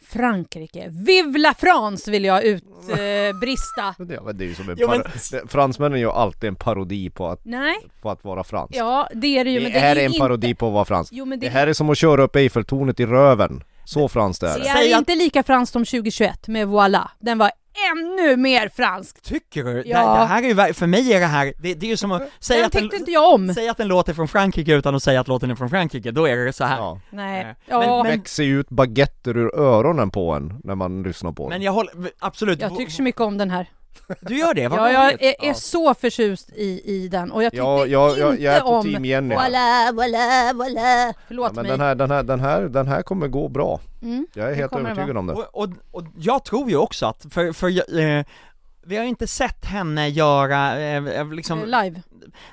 Frankrike. Vive la France vill jag utbrista. Ja, men det är ju som en Jo, men- Fransmännen gör alltid en parodi på att, Nej, på att vara fransk ja det är det ju. Det men det här är är en inte... parodi på att vara fransk Jo men det, Det här är som att köra upp Eiffeltornet i röven Så franskt är det det är inte lika franskt som 2021 med Voilà. Den var ännu mer fransk. Tycker du? Ja. Det, det här är ju, för mig är det här, det, det är ju som att säga Den att, en, inte jag om. säga att en låt är från Frankrike utan att säga att låten är från Frankrike, då är det så här. ja. Nej. Nej. Ja, Men- men- Växer ju ut baguetter ur öronen på en när man lyssnar på den Men jag håller, absolut, jag tycker så mycket om den här. Du gör det? Vad Ja, jag är, är så förtjust i, i den och jag tyckte Ja, jag, jag, inte jag är på om team Jenny. Voilà, voilà, voilà. Förlåt ja, men mig. den här, den, här, den, här, den här kommer gå bra Mm. Jag är helt övertygad om det Och, och, och jag tror ju också att, för, för eh, vi har ju inte sett henne göra, eh, liksom, Live.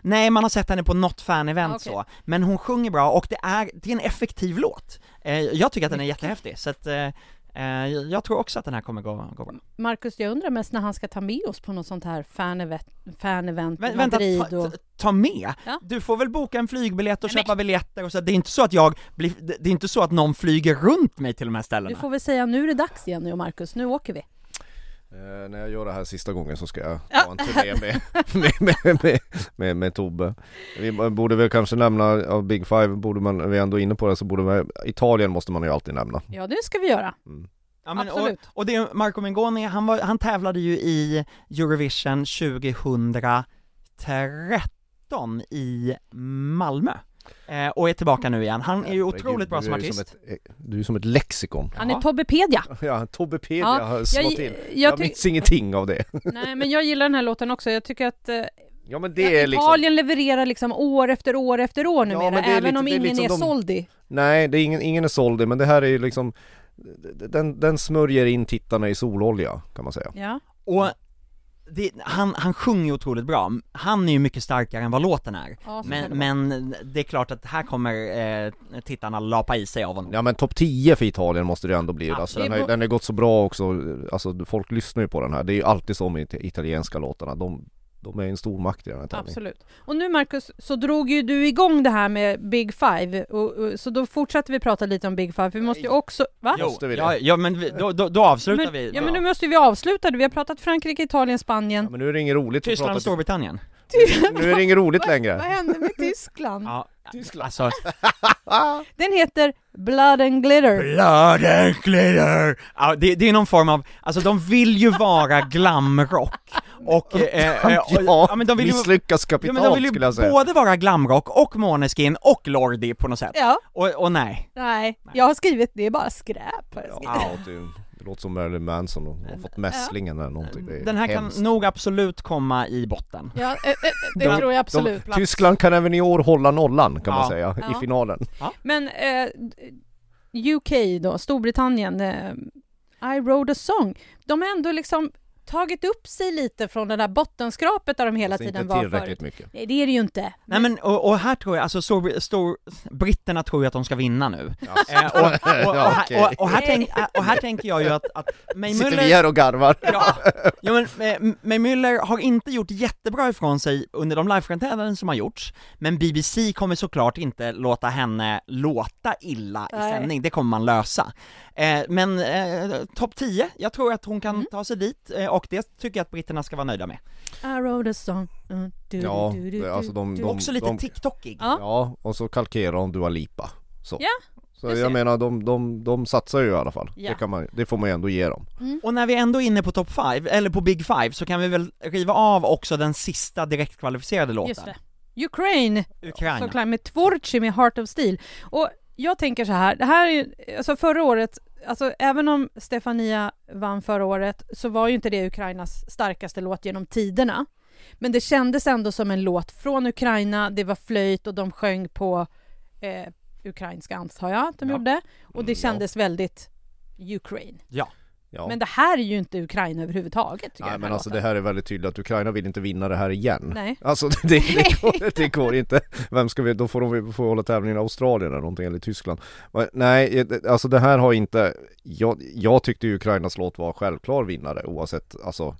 nej man har sett henne på något fan-event Ah, okej. så, men hon sjunger bra och det är, det är en effektiv låt. Eh, jag tycker att den är jättehäftig, så att eh, eh, jag tror också att den här kommer gå, gå bra. Marcus, jag undrar mest när han ska ta med oss på något sånt här fan-event, fan-event Vä- vänta, Madrid ta, och... ta, ta med! Ja. Du får väl boka en flygbiljett och Nej, men- köpa biljetter och så, det är inte så att jag blir, det är inte så att någon flyger runt mig till de här Du ställena. får väl säga nu är det dags Jenny och Marcus, nu åker vi. Eh, När jag gör det här sista gången så ska jag Ja. ta en turné med, med, med, med, med, med Tobbe Vi borde väl kanske nämna, av Big Five borde man, vi är ändå inne på det så borde man, Italien måste man ju alltid nämna Ja, det ska vi göra. mm. Ja, men, och, Absolut. och det, Marco Mengoni, han, var, han tävlade ju i Eurovision 2013 i Malmö. Eh, och är tillbaka nu igen. Han är ju otroligt bra Du som artist. ett, eh, du är som ett lexikon. Han är Ja. Tobbepedia. Ja, Tobbepedia Ja, har jag- slått till. jag Jag, minns ingenting av det. Nej, men jag gillar den här låten också. Jag tycker att eh, Ja men det är liksom, Italien levererar liksom år efter år efter år Ja, numera, är även lite- om det är ingen liksom är de- nej det är ingen, ingen är såld i, men det här är ju liksom den, den smörjer in tittarna i sololja kan man säga. Ja. Och det, han, han sjunger ju otroligt bra, han är ju mycket starkare än vad låten är. Ja, kan det Men, men det är klart att här kommer eh, tittarna lapa i sig av honom. Ja men topp 10 för Italien måste det ändå bli, alltså, Absolut. den, har, den har gått så bra också, alltså folk lyssnar ju på den här, det är ju alltid så med it- italienska låtarna, de, de är en stor makt i den här tävlingen. Absolut. Och nu Marcus, så drog ju du igång det här med Big Five, och, och, så då fortsätter vi prata lite om Big Five, för vi måste ju också, va? Jo, Måste vi det? ja, ja men vi, då, då, då avslutar Men, vi. ja men nu måste vi avsluta, vi har pratat Frankrike, Italien, Spanien. Ja, men nu är det inget roligt att Tyskland och prata, Storbritannien. nu är det inget roligt Vad längre. hände med Tyskland? Ja, alltså, Den heter Blood and Glitter. Blood and glitter! Ja, det, det är någon form av, alltså de vill ju vara glamrock och, eh, eh, och Ja, men de vill ju, misslyckas ja, kapitalt men de vill skulle jag ju säga. både vara glamrock och Måneskin och Lordi på något sätt. Ja, Och, och nej. nej, jag har skrivit, det är bara skräp. har jag skrivit. Ja, det, det låter som Marilyn Manson och har fått mässlingen eller någonting. Det är Den här hemskt. kan nog absolut komma i botten. Ja, eh, eh, det De- tror jag absolut. De, Tyskland kan även i år hålla nollan kan man Ja. säga Ja. i finalen. Men eh, UK då, Storbritannien, eh, I wrote a song. De har ändå liksom tagit upp sig lite från det där bottenskrapet där de hela Alltså tiden inte var tillräckligt förut. mycket. Nej, det är det ju inte. Nej men, och, och här tror jag, alltså stor, stor, britterna tror ju att de ska vinna nu. Och, här- okej. och, och, här tänk, och här tänker jag ju att, att May Sitter vi här och garvar? Ja, ja men eh, May Müller har inte gjort jättebra ifrån sig under de liveframträdanden som har gjorts, men BBC kommer såklart inte låta henne låta illa i Nej. sändning, det kommer man lösa. Eh, men eh, topp 10, jag tror att hon kan Mm. ta sig dit, eh, och det tycker jag att britterna ska vara nöjda med. I wrote a song. Uh, du, Ja, du, du, det- alltså de- de- Också lite TikTokig. Ja. Ja, och så kalkerar de Dua Lipa. Så. Ja, Så jag menar, de, de, de satsar ju i alla fall. Ja. Det, kan man, det får man ju ändå ge dem. Och när vi ändå är inne på topp 5, eller på Big 5, så kan vi väl riva av också den sista direktkvalificerade Just låten. det. Ukraine, Ukraina. såklart med Tvorchi med Heart of Steel. Och jag tänker så här, det här är alltså förra året, alltså även om Stefania vann förra året så var ju inte det Ukrainas starkaste låt genom tiderna. Men det kändes ändå som en låt från Ukraina, det var flöjt och de sjöng på eh, ukrainska antar jag att de Ja. gjorde. Och det Mm, kändes väldigt Ukraine. Ja. Men det här är ju inte Ukraina överhuvudtaget Nej men alltså det låten. här är väldigt tydligt att Ukraina vill inte vinna det här igen. Nej. Alltså det, det, går, det går inte. Vem ska vi, då får de får hålla tävlingen i Australien eller någonting, eller Tyskland. Men Nej, alltså det här har inte, jag, jag tyckte ju Ukrainas låt var självklar vinnare oavsett, alltså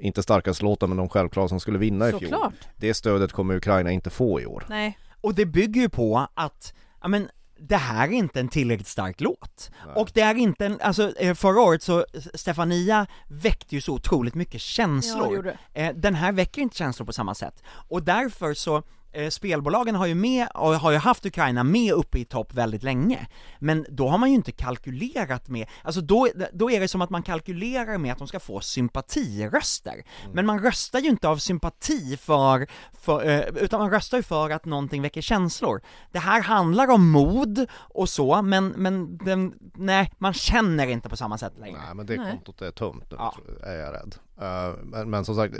inte starkast låten men de självklara som skulle vinna i fjol. Det stödet kommer Ukraina inte få i år. Nej. Och det bygger ju på att, ja men, det här är inte en tillräckligt stark låt. Nej. Och det är inte en, alltså eh, förra året så, Stefania väckte ju så otroligt mycket Ja, känslor. det. Eh, Den här väcker inte känslor på samma sätt. Och därför så, spelbolagen har ju med, och har ju haft Ukraina med uppe i topp väldigt länge. Men då har man ju inte kalkylerat med, alltså då, då är det som att man kalkylerar med att de ska få sympatiröster. Men man röstar ju inte av sympati för, för eh, utan man röstar ju för att någonting väcker känslor. Det här handlar om mod och så, men, men den, nej, man känner inte på samma sätt längre. Nej men det kontot är tömt nu, Ja. är jag rädd. Eh, men, men som sagt,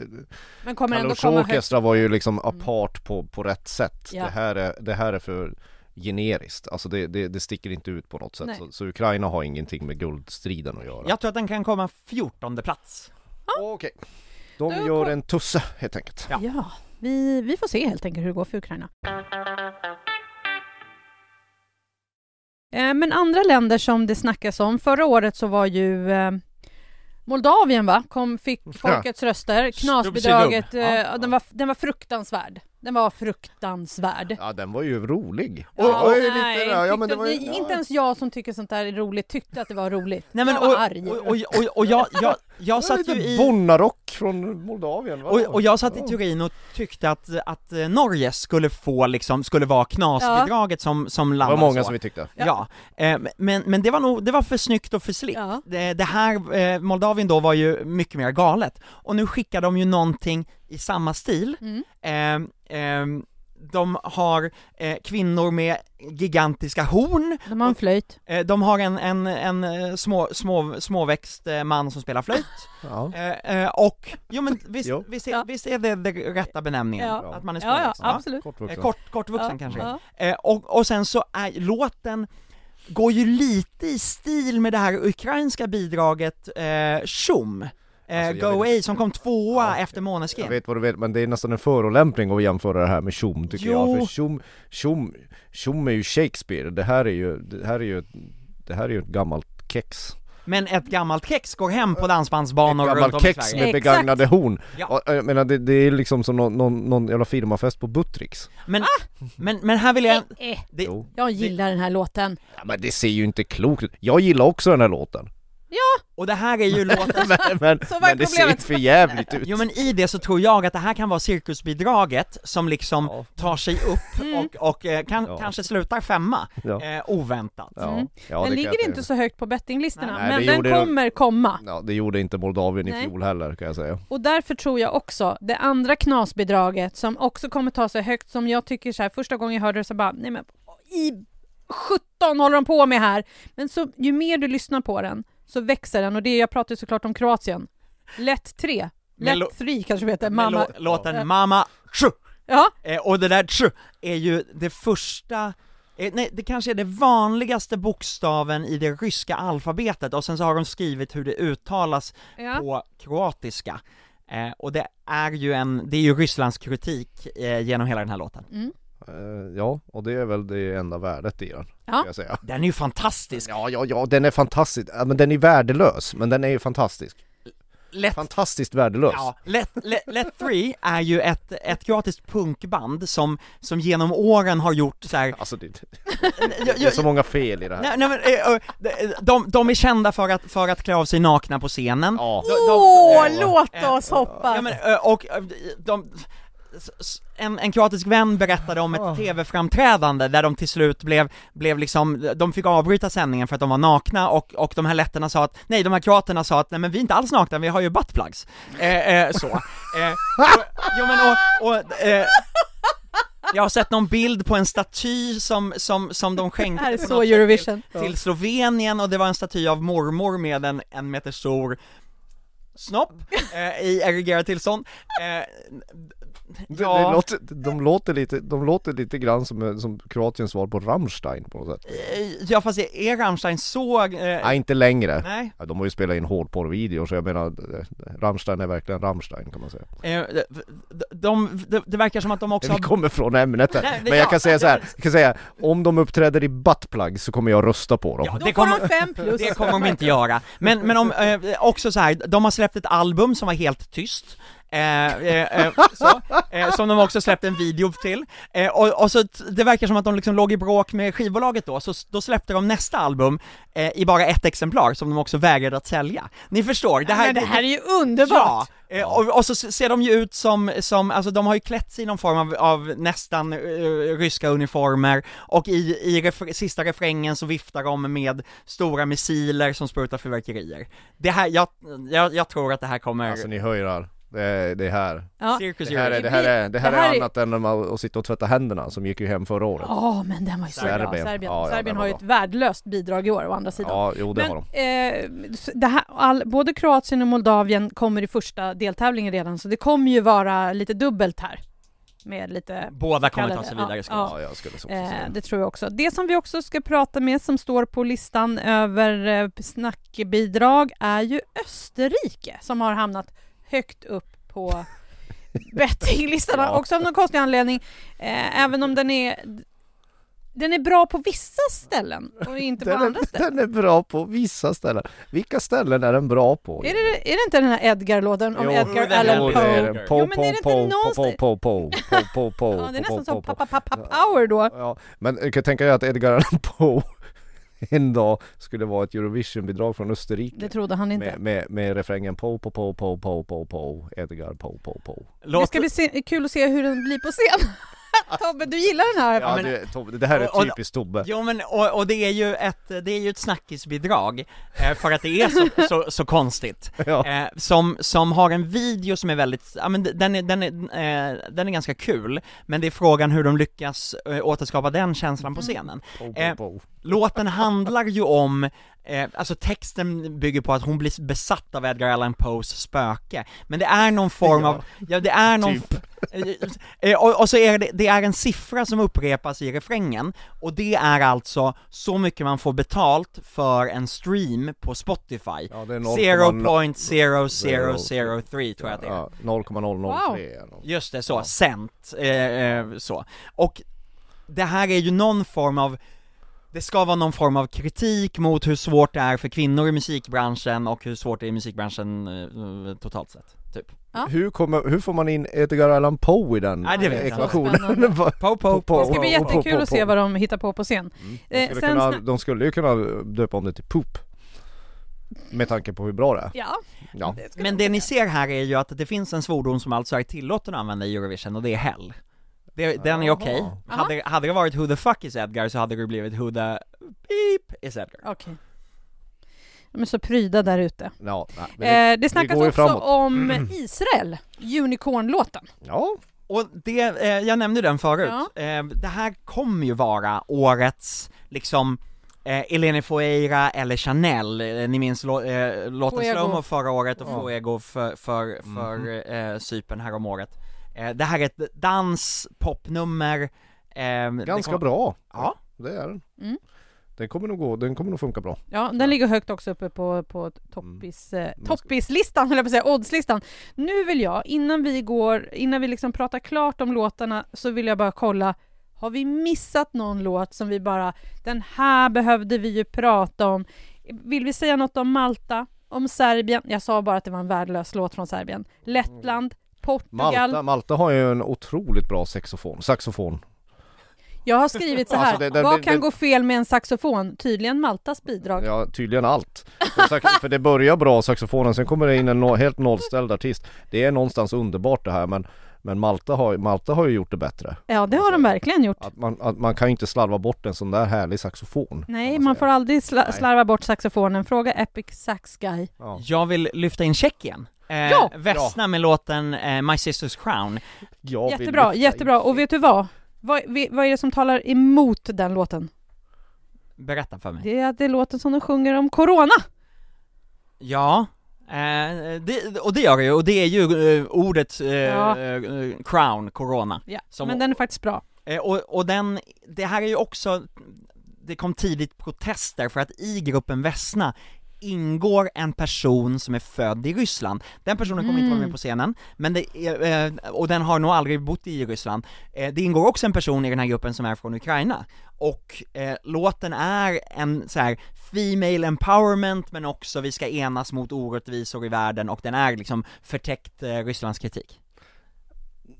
Men kommer ändå Kalush. Orkestra var ju liksom apart på, på rätt sätt. Ja. Det, här är, det här är för generiskt, alltså det, det, det sticker inte ut på något sätt. Så, så Ukraina har ingenting med guldstriden att göra. Jag tror att den kan komma 14 plats. Okej. De Då gör kom- en tusse helt enkelt. Ja. Ja, vi, vi får se helt enkelt hur det går för Ukraina. Eh, Men andra länder som det snackas om, förra året så var ju eh, Moldavien va, kom, fick folkets röster, knasbidraget, eh, Ja. den, var, den var fruktansvärd. Den var fruktansvärd. Ja den var ju rolig. Ja, Oj, lite nej, där. ja, men det var ju, ja. Inte ens jag som tycker sånt där är roligt tyckte att det var roligt. Nej men jag och, var arg. och, och, och, och jag, jag, jag satt ju i... Bonnarock från Moldavien. va? Och, och jag satt i Ja. Turin och tyckte att, att eh, Norge skulle få liksom, skulle vara knasbidraget som, som Det var landade många så. som vi tyckte. Ja, eh, men, men det var nog, det var för snyggt och för slick. Ja. Det, det här, eh, Moldavien då var ju mycket mer galet, och nu skickar de ju någonting i samma stil, Mm. Ehm, ehm, de har eh, kvinnor med gigantiska horn, De har en flöjt. eh, de har en, en, en eh, små, små, småväxt eh, man som spelar flöjt, Ja. eh, och, jo men visst, Jo. visst, är, Ja. visst är det den rätta benämningen? Ja. Att man är Ja, ja, småväxt? absolut. Kort Eh, vuxen. Kort, kortvuxen Ja, kanske? ja. Eh, och, och sen så är låten går ju lite i stil med det här ukrainska bidraget eh, Shum, Alltså, jag Go Away som kom tvåa Ja, efter Jag Måneskin. vet vad du vet, men det är nästan en förolämpning att jämföra det här med Tjom tycker Jo. jag, för Tjom, Tjom, Tjom är ju Shakespeare, det här är ju, det här är ju, det här är ju ett gammalt kex Men ett gammalt kex går hem på dansbandsbanor Ett runt gammalt om i kex Sverige. med Exakt. begagnade horn! Ja. Och, Jag menar det, det är liksom som någon, någon, någon jävla firmafest på Buttricks Men, men, men här vill jag, Eh, eh. det. Jag gillar den här låten. Ja, men det ser ju inte klokt ut, jag gillar också den här låten och det här är ju låten Men, men, Så men det ser inte för jävligt ut Jo men i det så tror jag att det här kan vara cirkusbidraget som liksom Ja. tar sig upp Mm. och, och eh, kan, Ja. kanske slutar femma, Ja. eh, oväntat. Ja, Mm. ja, den ligger inte så högt på bettinglistorna, Nej, men det den gjorde- kommer komma. Ja, det gjorde inte Moldavien i Nej. fjol heller kan jag säga Och därför tror jag också, det andra knasbidraget som också kommer ta sig högt, som jag tycker så här, första gången jag hörde det så bara, nej men i 17 håller de på med här. Men så ju mer du lyssnar på den så växer den och det jag pratar såklart om Kroatien. Lätt 3, Men lätt 3 kanske det heter, mamma. lå- låten Ja. Mama Tju! Ja, Eh, och det där tju är ju det första, eh, nej det kanske är det vanligaste bokstaven i det ryska alfabetet och sen så har de skrivit hur det uttalas ja. på kroatiska. Eh, och det är ju en, det är ju Rysslands kritik eh, genom hela den här låten. Mm. Eh, Ja, och det är väl det enda värdet i den, Ja. jag säga. Den är ju fantastisk! Ja, ja, ja, den är fantastisk, ja, men den är värdelös, men den är ju fantastisk. Lätt Fantastiskt värdelös. Ja, Let, Let, Let 3 är ju ett, ett kroatiskt punkband som, som genom åren har gjort så här, Alltså det, det är så många fel i det här. Nej, nej men, eh, eh, de, de, är kända för att, för att klä av sig nakna på scenen. Ja, Åh, eh, låt eh, oss hoppas! Ja men, och de, en, en kroatisk vän berättade om ett tv-framträdande där de till slut blev, blev liksom, de fick avbryta sändningen för att de var nakna och, och de här letterna sa att, nej de här kroaterna sa att nej men vi är inte alls nakna, vi har ju buttplugs. Eh, eh, så. Eh, och, jo men och, och eh, jag har sett någon bild på en staty som, som, som de skänkte är så Eurovision. till, till Slovenien och det var en staty av mormor med en en meter stor snopp eh, i erigerat tillstånd. Eh, ja, det låter, de, låter lite, de låter lite grann som, som Kroatiens svar på Rammstein på något sätt eh, ja fast är Rammstein så... Eh, Nej, inte längre nej. ja, De har ju spelat in hårdporrvideo så jag menar, eh, Rammstein är verkligen Rammstein kan man säga Eh, de, de, de, det verkar som att de också Vi kommer från ämnet här, Nej, det- men jag ja, kan säga så här, det- jag kan säga, om de uppträder i buttplug så kommer jag rösta på dem Ja, Då det kommer, de fem plus. det kommer de inte göra. Men, men om, eh, också så här, de har släppt ett album som var helt tyst. Eh, eh, eh, så, eh, som de också släppte en video till, eh, och, och så det verkar som att de liksom låg i bråk med skivbolaget då, så då släppte de nästa album eh, i bara ett exemplar som de också vägrade att sälja. Ni förstår, det här, Men det här är ju underbart! Ja, och, och så ser de ju ut som, som, alltså de har ju klätt sig i någon form av, av nästan eh, ryska uniformer, och i, i ref- sista refrängen så viftar de med stora missiler som sprutar fyrverkerier. Det här, jag, jag, jag tror att det här kommer, Alltså ni hör ju det här, det är, det är här Ja. Det här är, det här är, det här Det här är är- annat än att sitta och tvätta händerna som gick ju hem förra året Ja, men den var ju så bra. Serbien. Serbien, Ja, ja, Serbien har ju ett värdelöst bidrag i år å andra sidan. Ja, jo det har de Men eh, det här, all, både Kroatien och Moldavien kommer i första deltävlingen redan, så det kommer ju vara lite dubbelt här. Med lite... båda kommer ta sig vidare ja, ska ja. Ja, jag skulle så också Eh, det tror jag också. Det som vi också ska prata med som står på listan över eh, snackbidrag är ju Österrike som har hamnat högt upp på bettinglistorna Ja. också av någon konstig anledning. Eh, även om den är den är bra på vissa ställen och inte på den, andra är, ställen. den är bra på vissa ställen Vilka ställen är den bra på? Är det, är det inte den här Edgar-låten om Jo, Edgar det är Allan det. Jo, det är Poe? den. Jo, Po, men po, är det inte po, po, någonstans- po, po, po, po, po, Ja, det är po, nästan som po, po. pappa pappa power då. Ja, men jag kan tänka dig att Edgar Allan Poe en dag skulle vara ett Eurovision-bidrag från Österrike Det trodde han inte. med, med, med refrängen po, po, po, po, po, po, po, Edgar po, po, po Det Låt, ska bli se, kul att se hur den blir på scen. Tobbe, du gillar den här? Ja, men- det, Tobbe, det här är och- typiskt Tobbe. Jo men, och, och det är ju ett, det är ju ett snackisbidrag, eh, för att det är så, så, så konstigt. Ja. Eh, som, som har en video som är väldigt, ja men den är, den är, eh, den är ganska kul, men det är frågan hur de lyckas återskapa den känslan på scenen. Eh, po, po. Låten handlar ju om, alltså texten bygger på att hon blir besatt av Edgar Allan Poes spöke, men det är någon form av, ja det är någon, Typ. Eh, och, och så är det, det är en siffra som upprepas i refrängen, och det är alltså så mycket man får betalt för en stream på Spotify. Ja, det är 0,0 0.0003 tror jag att det är. Ja, 0,003 eller något. Just det, så, cent, eh, eh, så. Och det här är ju någon form av, det ska vara någon form av kritik mot hur svårt det är för kvinnor i musikbranschen och hur svårt det är i musikbranschen eh, totalt sett, typ. Ja. Hur, kommer, hur får man in Edgar Allan Poe i den Nej, det vet ekvationen? Po, po, Po, Det ska bli po, po, jättekul po, att se vad de hittar på på scen. De Eh, skulle, sen kunna, de skulle ju kunna döpa om det till Poop Med tanke på hur bra det är Ja, Ja, ska Men de det ni ser här är ju att det finns en svordom som alltså är tillåten att använda i Eurovision och det är hell. Det, den är okej. Jaha. Hade, hade det varit Who the fuck is Edgar så hade det blivit Who the beep is Edgar. Okej. De är så pryda där ute. ja nej, det, Eh, det snackas också framåt. om Israel, Unicorn-låten. ja, Och det, eh, jag nämnde den förut, eh, det här kommer ju vara årets, liksom, eh, Eleni Fueira eller Chanel, eh, ni minns lå, eh, låten. Slowmo förra året och Ja. Fuego för, för, för eh, Cypern här om året. Eh, det här är ett dans, popnummer, eh, ganska kom- bra Ja. Det är den Mm. Den kommer nog gå, den kommer nog funka bra Ja, den ligger högt också uppe på, på toppis, eh, Mm. Ska- toppislistan, eller på att säga, oddslistan. Nu vill jag, innan vi går, innan vi liksom pratar klart om låtarna, så vill jag bara kolla, har vi missat någon låt som vi bara, den här behövde vi ju prata om. Vill vi säga något om Malta, om Serbien? Jag sa bara att det var en värdelös låt från Serbien. Lettland, Portugal. Malta, Malta har ju en otroligt bra saxofon, saxofon Jag har skrivit så här, Alltså, det- det- vad det- kan det- gå fel med en saxofon? Tydligen Maltas bidrag. Ja, tydligen allt. För det börjar bra saxofonen, sen kommer det in en no- helt nollställd artist. Det är någonstans underbart det här men men Malta har, Malta har ju gjort det bättre. Ja, det har de verkligen gjort. Att man, att man kan ju inte slarva bort en sån där härlig saxofon. Nej, man säga. får aldrig sla- Nej. slarva bort saxofonen. Fråga Epic Sax Guy. Ja. Jag vill lyfta in Tjeckien. Eh, Ja! Vesna med låten eh, My Sister's Crown. Jag Jättebra, jättebra. Och vet du vad? Vad? Vad är det som talar emot den låten? Berätta för mig. Det är att det är låten som de sjunger om Corona. Ja, eh, det, och det gör det ju, och det är ju eh, ordet eh, Ja. eh, crown, corona. Ja, Som- men den är faktiskt bra. Eh, och, och den, det här är ju också, det kom tidigt protester för att i gruppen Vesna ingår en person som är född i Ryssland. Den personen kommer inte vara med Mm. på scenen, men det är, eh, och den har nog aldrig bott i Ryssland. Eh, det ingår också en person i den här gruppen som är från Ukraina, och eh, låten är en så här female empowerment men också vi ska enas mot orättvisor i världen och den är liksom förtäckt eh, Rysslands kritik.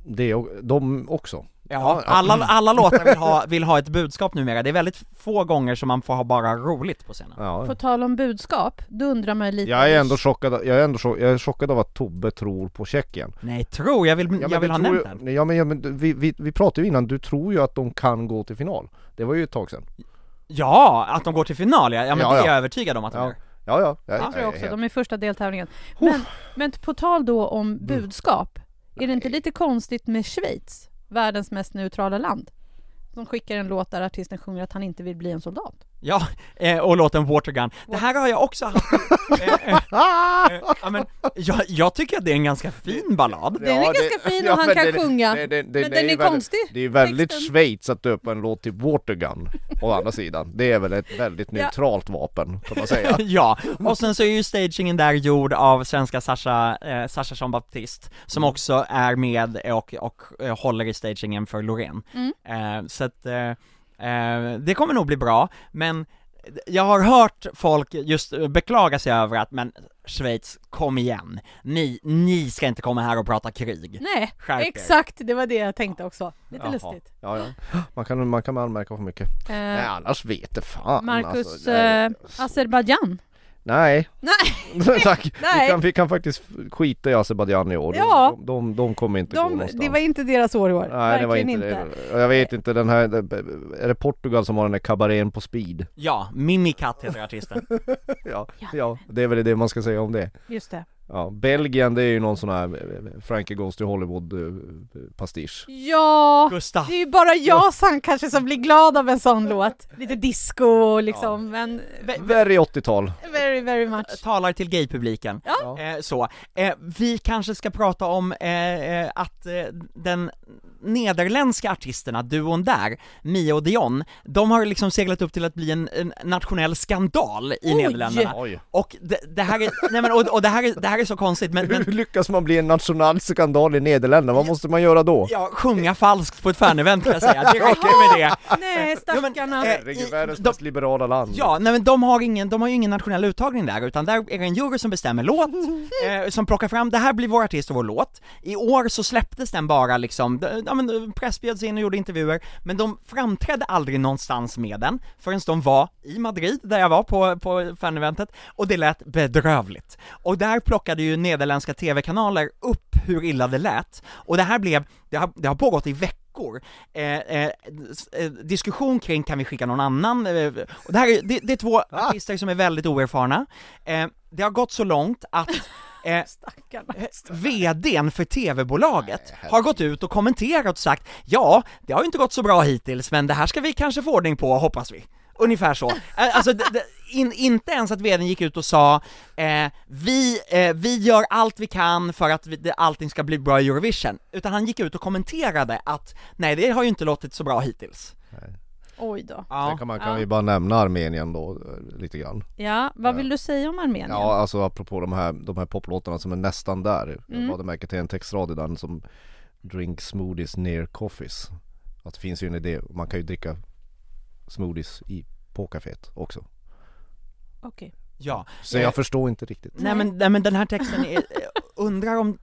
Det de också. Ja, alla, alla låtar vill ha, vill ha ett budskap numera, det är väldigt få gånger som man får ha bara roligt på scenen Ja. På tal om budskap, då undrar man lite... Jag är ändå chockad, jag är ändå chockad, jag är chockad av att Tobbe tror på Tjeckien. Nej, tror, jag vill, jag vill ha nämnt ju- den Ja men, ja, men vi, vi, vi pratade ju innan, du tror ju att de kan gå till final. Det var ju ett tag sedan. Ja, att de går till final ja, ja men Ja, det är ja. jag övertygad om att de Ja. gör Ja ja. Det tror jag också, helt- de är i första deltävlingen. Men, men på tal då om budskap, är det inte lite konstigt med Schweiz, världens mest neutrala land? Som skickar en låt där artisten sjunger att han inte vill bli en soldat. Ja, eh, och låten Watergun. Det här har jag också haft eh, eh, ja, men, jag, jag tycker att det är en ganska fin ballad Den är ganska fin och han kan det- sjunga, det- det- det- men den är konstig, Det är väldigt texten. Schweiz att döpa en låt till Watergun, å andra sidan. Det är väl ett väldigt neutralt vapen, kan man säga. Ja, och sen så är ju stagingen där gjord av svenska Sasha, eh, Sasha Jean Baptiste Som Mm. också är med och, och, håller i stagingen för Loreen Mm. eh, Så att, eh, eh, det kommer nog bli bra, men jag har hört folk just beklaga sig över att, men Schweiz, kom igen, ni, ni ska inte komma här och prata krig Nej, Skärp er. exakt, det var det jag tänkte också. Lite Jaha. lustigt. Ja, ja. Man kan, man kan anmärka för mycket. Nej Eh, annars vet det fan Marcus, alltså, nej, eh, Azerbajdzjan. Nej, Nej, tack! Nej. Vi, kan, vi kan faktiskt skita i Azerbajdzjan i år, de, Ja. de, de, de kommer inte gå de, någonstans det var inte deras år i år. Nej det var Verkligen inte, det. Jag vet inte, den här, är det Portugal som har den där kabarén på speed? Ja, Mimikat heter artisten. Ja, ja, det är väl det man ska säga om det Just det. Ja, Belgien det är ju någon sån här eh, Frankie Goes to Hollywood eh, pastisch Ja, Gustav. det är ju bara jag som kanske som blir glad av en sån låt. Lite disco och liksom, men Very 80-tal very very much. talar till gaypubliken. Ja. Eh, så, eh, vi kanske ska prata om eh, eh, att eh, den nederländska artisterna, duon där, Mia och Dion, de har liksom seglat upp till att bli en, en nationell skandal i Oj! Nederländerna. Oj Och det, det här är, nej men, och, och det, här är, det här är så konstigt men, men Hur lyckas man bli en nationell skandal i Nederländerna? Vad måste man göra då? ja, sjunga falskt på ett fanevent kan jag säga, det räcker med det. Nej, Jo, men, stackarna. eh, Herregud, världens de- mest liberala land Ja, nej men de har ingen, de har ju ingen nationell uttagning där, utan där är det en jury som bestämmer låt, eh, som plockar fram, det här blir vår artist och vår låt. I år så släpptes den bara liksom, ja men press bjöds in och gjorde intervjuer, men de framträdde aldrig någonstans med den, förrän de var i Madrid, där jag var på, på faneventet, och det lät bedrövligt. Och där plockade ju nederländska tv-kanaler upp hur illa det lät, och det här blev, det har, det har pågått i veckor, eh, eh, eh, diskussion kring kan vi skicka någon annan, eh, och det här är, det, det är två artister som är väldigt oerfarna, eh, det har gått så långt att eh, Stackarna. VDn för TV-bolaget har gått ut och kommenterat och sagt ja, det har ju inte gått så bra hittills men det här ska vi kanske få ordning på hoppas vi. Ungefär så. Eh, Alltså, in, inte ens att VDn gick ut och sa eh, vi, eh, vi gör allt vi kan för att vi, det, allting ska bli bra i Eurovision, utan han gick ut och kommenterade att nej det har ju inte låtit så bra hittills. Oj då. Ja. Sen kan man kan Ja. vi bara nämna Armenien då, eh, lite grann Ja, vad vill du säga om Armenien? Ja, alltså apropå de här, de här poplåtarna som är nästan där Jag Mm. lade märke till en textrad i den som Drink smoothies near coffees Att det finns ju en idé, man kan ju dricka smoothies i, på kaféet också Okej. Ja. Så Eh, jag förstår inte riktigt Nej men, nej men den här texten är, eh, undrar om,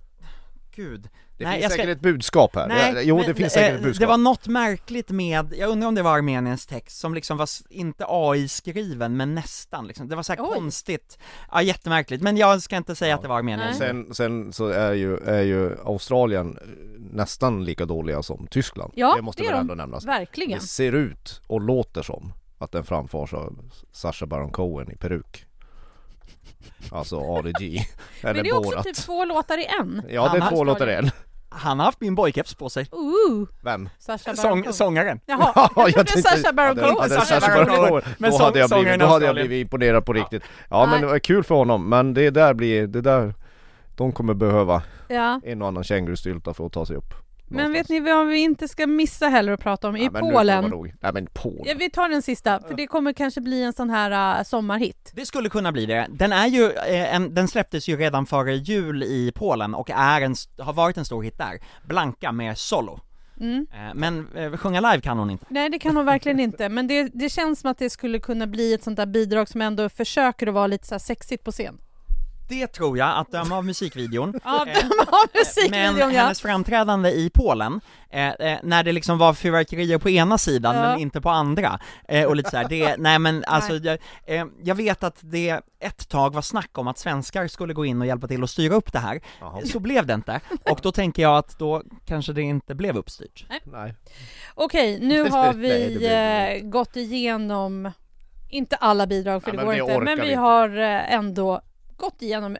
gud. Det Nej, finns jag ska- säkert ett budskap här, Nej, Ja, jo men, det finns säkert eh, ett budskap Det var något märkligt med, jag undrar om det var Armeniens text som liksom var, inte AI-skriven, men nästan liksom. Det var så här Oj. konstigt, ja jättemärkligt, men jag ska inte säga att det var Armenien. Sen, sen så är ju, är ju Australien eh, nästan lika dåliga som Tyskland Ja, Det måste det väl de. ändå nämnas Verkligen. Det ser ut och låter som att den framförs av Sacha Baron Cohen i peruk Alltså ADG, eller Men det är också Borat typ två låtar i en. Ja det Han är har två låtar i en Han har haft min boykeps på sig, Ooh, Vem? Sacha Baron Sång, Cohen. sångaren. Jaha, Ja, jag trodde tänkte- Sacha Baron Cohen. Sacha Sacha Baron Baron Cohen. Cohen. Men Då sång- hade jag sångaren blivit, i då hade jag Australien. blivit imponerad på riktigt Ja men det var kul för honom, men det där blir, det där De kommer behöva Ja. en och annan kängurustylta för att ta sig upp Men vet ni vad vi inte ska missa heller att prata om? I Ja, Polen. Nej men Polen Ja, vi tar den sista, för det kommer kanske bli en sån här uh, sommarhit. Det skulle kunna bli det. Den är ju, eh, en, den släpptes ju redan före jul i Polen och är en, har varit en stor hit där. Blanka med solo. Mm. Eh, men eh, sjunga live kan hon inte. Nej det kan hon verkligen inte, men det, det känns som att det skulle kunna bli ett sånt där bidrag som ändå försöker att vara lite så här sexigt på scen. Det tror jag, att döma av musikvideon. Ja, Eh, de har musikvideon Men ja. hennes framträdande i Polen, eh, eh, när det liksom var fyrverkerier på ena sidan Ja. men inte på andra, eh, och lite så här, det, nej men alltså, Nej. jag, jag vet att det ett tag var snack om att svenskar skulle gå in och hjälpa till att styra upp det här, Jaha. så blev det inte, och då tänker jag att då kanske det inte blev uppstyrt. Nej Okej, nu Nej, har vi eh, gått igenom, inte alla bidrag för Ja, det går det inte, men vi vi inte. har ändå gått igenom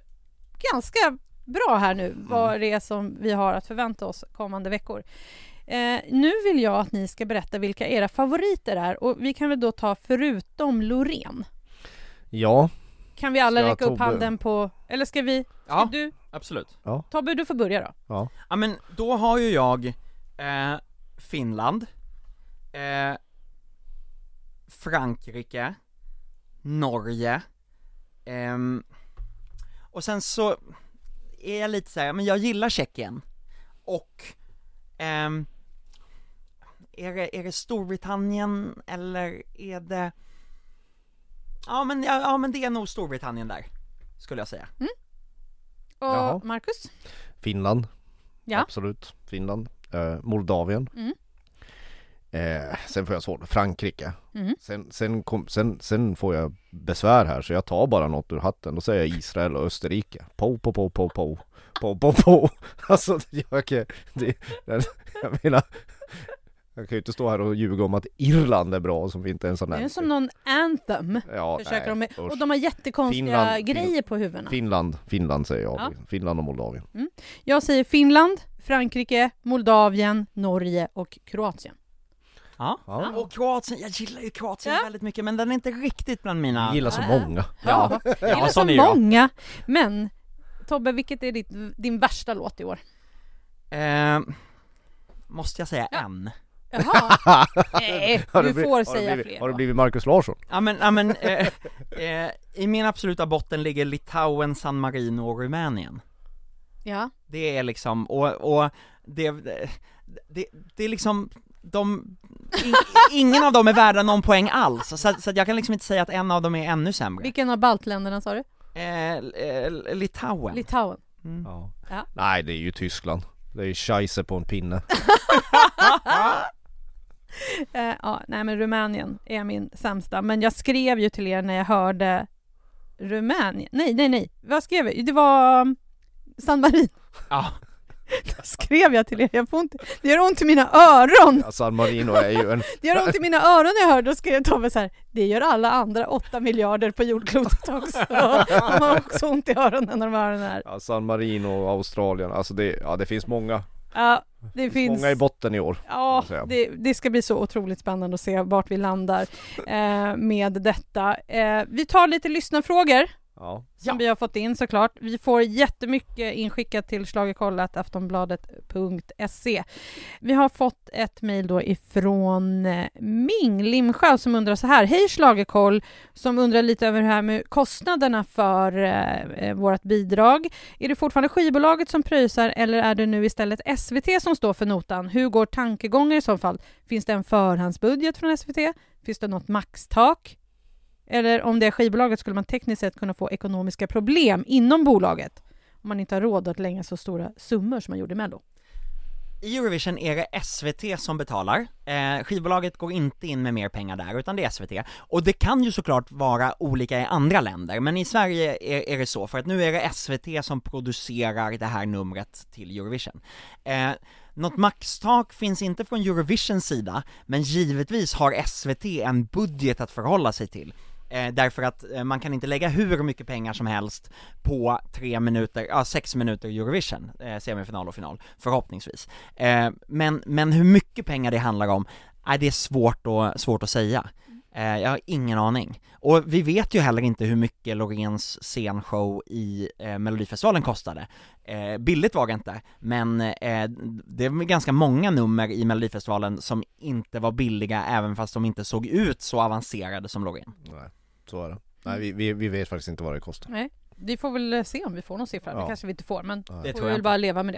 ganska bra här nu Mm. vad det är som vi har att förvänta oss kommande veckor. Eh, nu vill jag att ni ska berätta vilka era favoriter är och vi kan väl då ta förutom Loreen. Ja, Kan vi alla räcka upp handen på, eller ska vi, ska Ja, du, absolut. Tobbe du får börja då. ja Ja men då har ju jag eh, Finland, eh, Frankrike, Norge, ehm, och sen så är jag lite så här, men jag gillar Tjeckien, och ehm, är, det, är det Storbritannien eller är det Ja men, ja, ja men det är nog Storbritannien där, skulle jag säga. Och Jaha. Marcus? Finland Ja. Absolut, Finland eh, Moldavien Mm. Eh, sen får jag svårt, Frankrike. Mhm. Sen, sen, kom, sen, sen får jag besvär här så jag tar bara något ur hatten. Då säger jag Israel och Österrike. Po, po, po, po, po. Po, po, po. Alltså jag kan, det, jag menar jag kan ju inte stå här och ljuga om att Irland är bra som vi inte ens har Det är som någon anthem. Ja, Försöker nej, de, och de har jättekonstiga Finland- grejer på huvudena. Finland, Finland säger jag. Ja. Finland och Moldavien. Jag säger Finland, Frankrike, Moldavien, Norge och Kroatien. Ja. Ja. Och Kroatien, jag gillar ju Kroatien Ja. väldigt mycket men den är inte riktigt bland mina Jag gillar så många. Ja, Det ja så sån är jag. många. Men Tobbe, vilket är ditt, din värsta låt i år? Eh, måste jag säga Ja. en? Jaha, nej, du blivit- får har säga blivit, fler. Har det då. blivit Marcus Larsson? Ja men, ja men, eh, eh, i min absoluta botten ligger Litauen, San Marino och Rumänien Ja, Det är liksom, och, och det, det, det är liksom, de, in, ingen av dem är värda någon poäng alls, så, så jag kan liksom inte säga att en av dem är ännu sämre vilken av baltländerna sa du? eh, eh, Litauen Litauen. mm. Ja. Ja. Nej, det är ju Tyskland. Det är ju scheisse på en pinne. Eh, ja, nej men Rumänien är min sämsta. Men jag skrev ju till er när jag hörde Rumänien. Nej, nej, nej. Vad skrev jag? Det var um, San Marino. Ja, Då skrev jag till er. Jag får ont, det gör ont i mina öron. Ja, San Marino är ju en... Det gör ont i mina öron när jag hörde. Då skrev Tobbe så här. Det gör alla andra åtta miljarder på jordklotet också. De har också ont i öronen när de hör den här. Ja, San Marino och Australien. Alltså det, ja, det finns många. Ja, det Det finns många i botten i år. Ja, det, det ska bli så otroligt spännande att se vart vi landar eh, med detta. Eh, vi tar lite lyssnarfrågor Ja. som Ja. vi har fått in såklart. Vi får jättemycket inskickat till schlagerkollat aftonbladet.se. Vi har fått ett mejl då ifrån eh, Ming Limsjö som undrar så här. Hej Schlagerkoll! Som undrar lite över det här med kostnaderna för eh, eh, vårt bidrag. Är det fortfarande skivbolaget som pröjsar eller är det nu istället SVT som står för notan? Hur går tankegångar i så fall? Finns det en förhandsbudget från SVT? Finns det något maxtak? Eller om det är skivbolaget skulle man tekniskt sett kunna få ekonomiska problem inom bolaget om man inte har råd att lägga så stora summor som man gjorde i Mello. I Eurovision är det SVT som betalar, eh, skivbolaget går inte in med mer pengar där, utan det är SVT. Och det kan ju såklart vara olika i andra länder, men i Sverige är, är det så, för att nu är det SVT som producerar det här numret till Eurovision. Eh, något maxtak finns inte från Eurovisions sida, men givetvis har SVT en budget att förhålla sig till. Eh, därför att eh, man kan inte lägga hur mycket pengar som helst på tre minuter, ja sex minuter Eurovision, eh, semifinal och final, förhoppningsvis. Eh, men, men hur mycket pengar det handlar om, nej det är svårt, och, svårt att säga. Eh, jag har ingen aning. Och vi vet ju heller inte hur mycket Lorens scenshow i eh, Melodifestivalen kostade. Eh, billigt var det inte, men eh, det var ganska många nummer i Melodifestivalen som inte var billiga även fast de inte såg ut så avancerade som Loreen. Nej, så är det. Nej, vi, vi, vi vet faktiskt inte vad det kostar. Nej, vi får väl se om vi får någon siffra. Det Ja. kanske vi inte får, men Det får vi väl bara leva med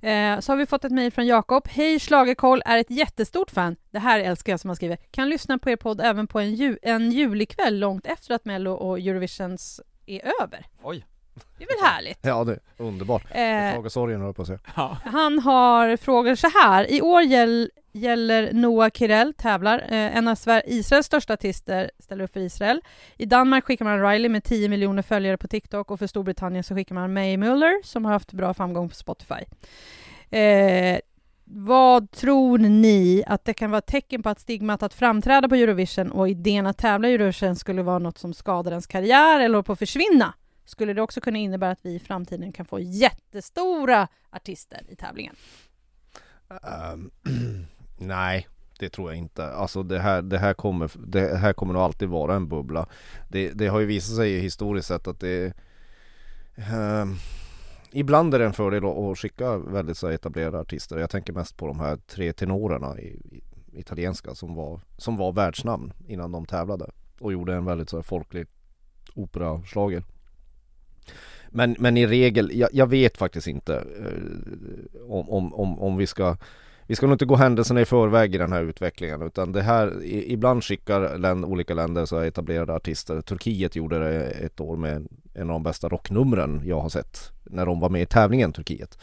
det. Eh, så har vi fått ett mejl från Jakob. Hej Schlagerkoll, är ett jättestort fan. Det här älskar jag som han skriver. Kan lyssna på er podd även på en, ju- en julikväll långt efter att Mello och Eurovisions är över. Oj. Det är väl härligt? Ja, det är underbart. Eh, höll på att säga. Ja. Han har frågor så här. I år gäll, gäller Noah Kirel tävlar. Eh, en av Sver- Israels största artister ställer upp för Israel. I Danmark skickar man Riley med 10 miljoner följare på TikTok och för Storbritannien så skickar man May Muller som har haft bra framgång på Spotify. Eh, vad tror ni att det kan vara tecken på att stigmat att framträda på Eurovision och idén att tävla i Eurovision skulle vara något som skadar ens karriär eller håller på att försvinna? Skulle det också kunna innebära att vi i framtiden kan få jättestora artister i tävlingen? Um, nej, det tror jag inte. Alltså det här, det här, kommer, det här kommer nog alltid vara en bubbla. Det, det har ju visat sig historiskt sett att det um, Ibland är det en fördel att- skicka väldigt så etablerade artister. Jag tänker mest på de här tre tenorerna i, i italienska som var, som var världsnamn innan de tävlade. Och gjorde en väldigt så här, folklig operaschlager. Men, men i regel, jag, jag vet faktiskt inte eh, om, om, om, om vi ska vi ska nog inte gå händelserna i förväg i den här utvecklingen utan det här, i, ibland skickar länder, olika länder så här etablerade artister. Turkiet gjorde det ett år med en av de bästa rocknumren jag har sett när de var med i tävlingen Turkiet.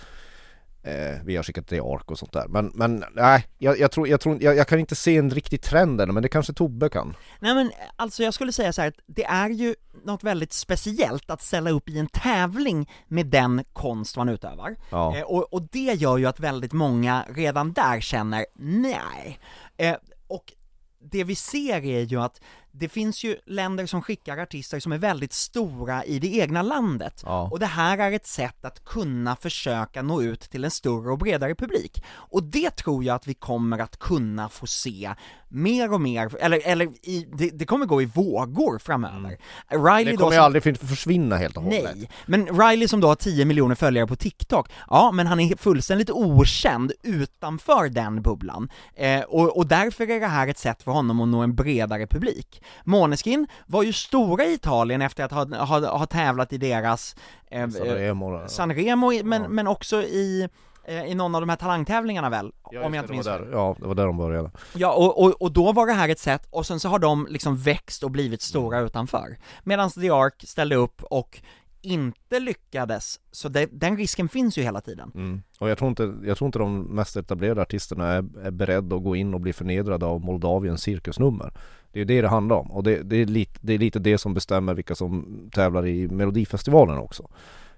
Eh, vi har skickat till ARK och sånt där. Men, men nej, jag, jag, tror, jag, tror, jag, jag kan inte se en riktig trend ännu, men det kanske Tobbe kan. Nej men alltså jag skulle säga så här att det är ju något väldigt speciellt att ställa upp i en tävling med den konst man utövar. Ja. Eh, och, och det gör ju att väldigt många redan där känner nej. Eh, och det vi ser är ju att det finns ju länder som skickar artister som är väldigt stora i det egna landet. Ja. Och det här är ett sätt att kunna försöka nå ut till en större och bredare publik. Och det tror jag att vi kommer att kunna få se mer och mer, eller, eller i, det, det kommer gå i vågor framöver. Riley Det kommer ju aldrig försvinna helt och hållet. Nej, men Riley som då har 10 miljoner följare på TikTok, ja men han är fullständigt okänd utanför den bubblan, eh, och, och därför är det här ett sätt för honom att nå en bredare publik. Måneskin var ju stora i Italien efter att ha, ha, ha tävlat i deras eh, Sanremo, eh, Sanremo, men, Ja. men också i i någon av de här talangtävlingarna väl, Ja, om jag inte minns fel. där, Ja, det var där de började. Ja, och, och, och då var det här ett sätt, och sen så har de liksom växt och blivit stora utanför. Medan The Ark ställde upp och inte lyckades, så det, den risken finns ju hela tiden. Mm. Och jag tror, inte, jag tror inte de mest etablerade artisterna är, är beredda att gå in och bli förnedrade av Moldaviens cirkusnummer. Det är det det handlar om och det, det, är lite, det är lite det som bestämmer vilka som tävlar i Melodifestivalen också.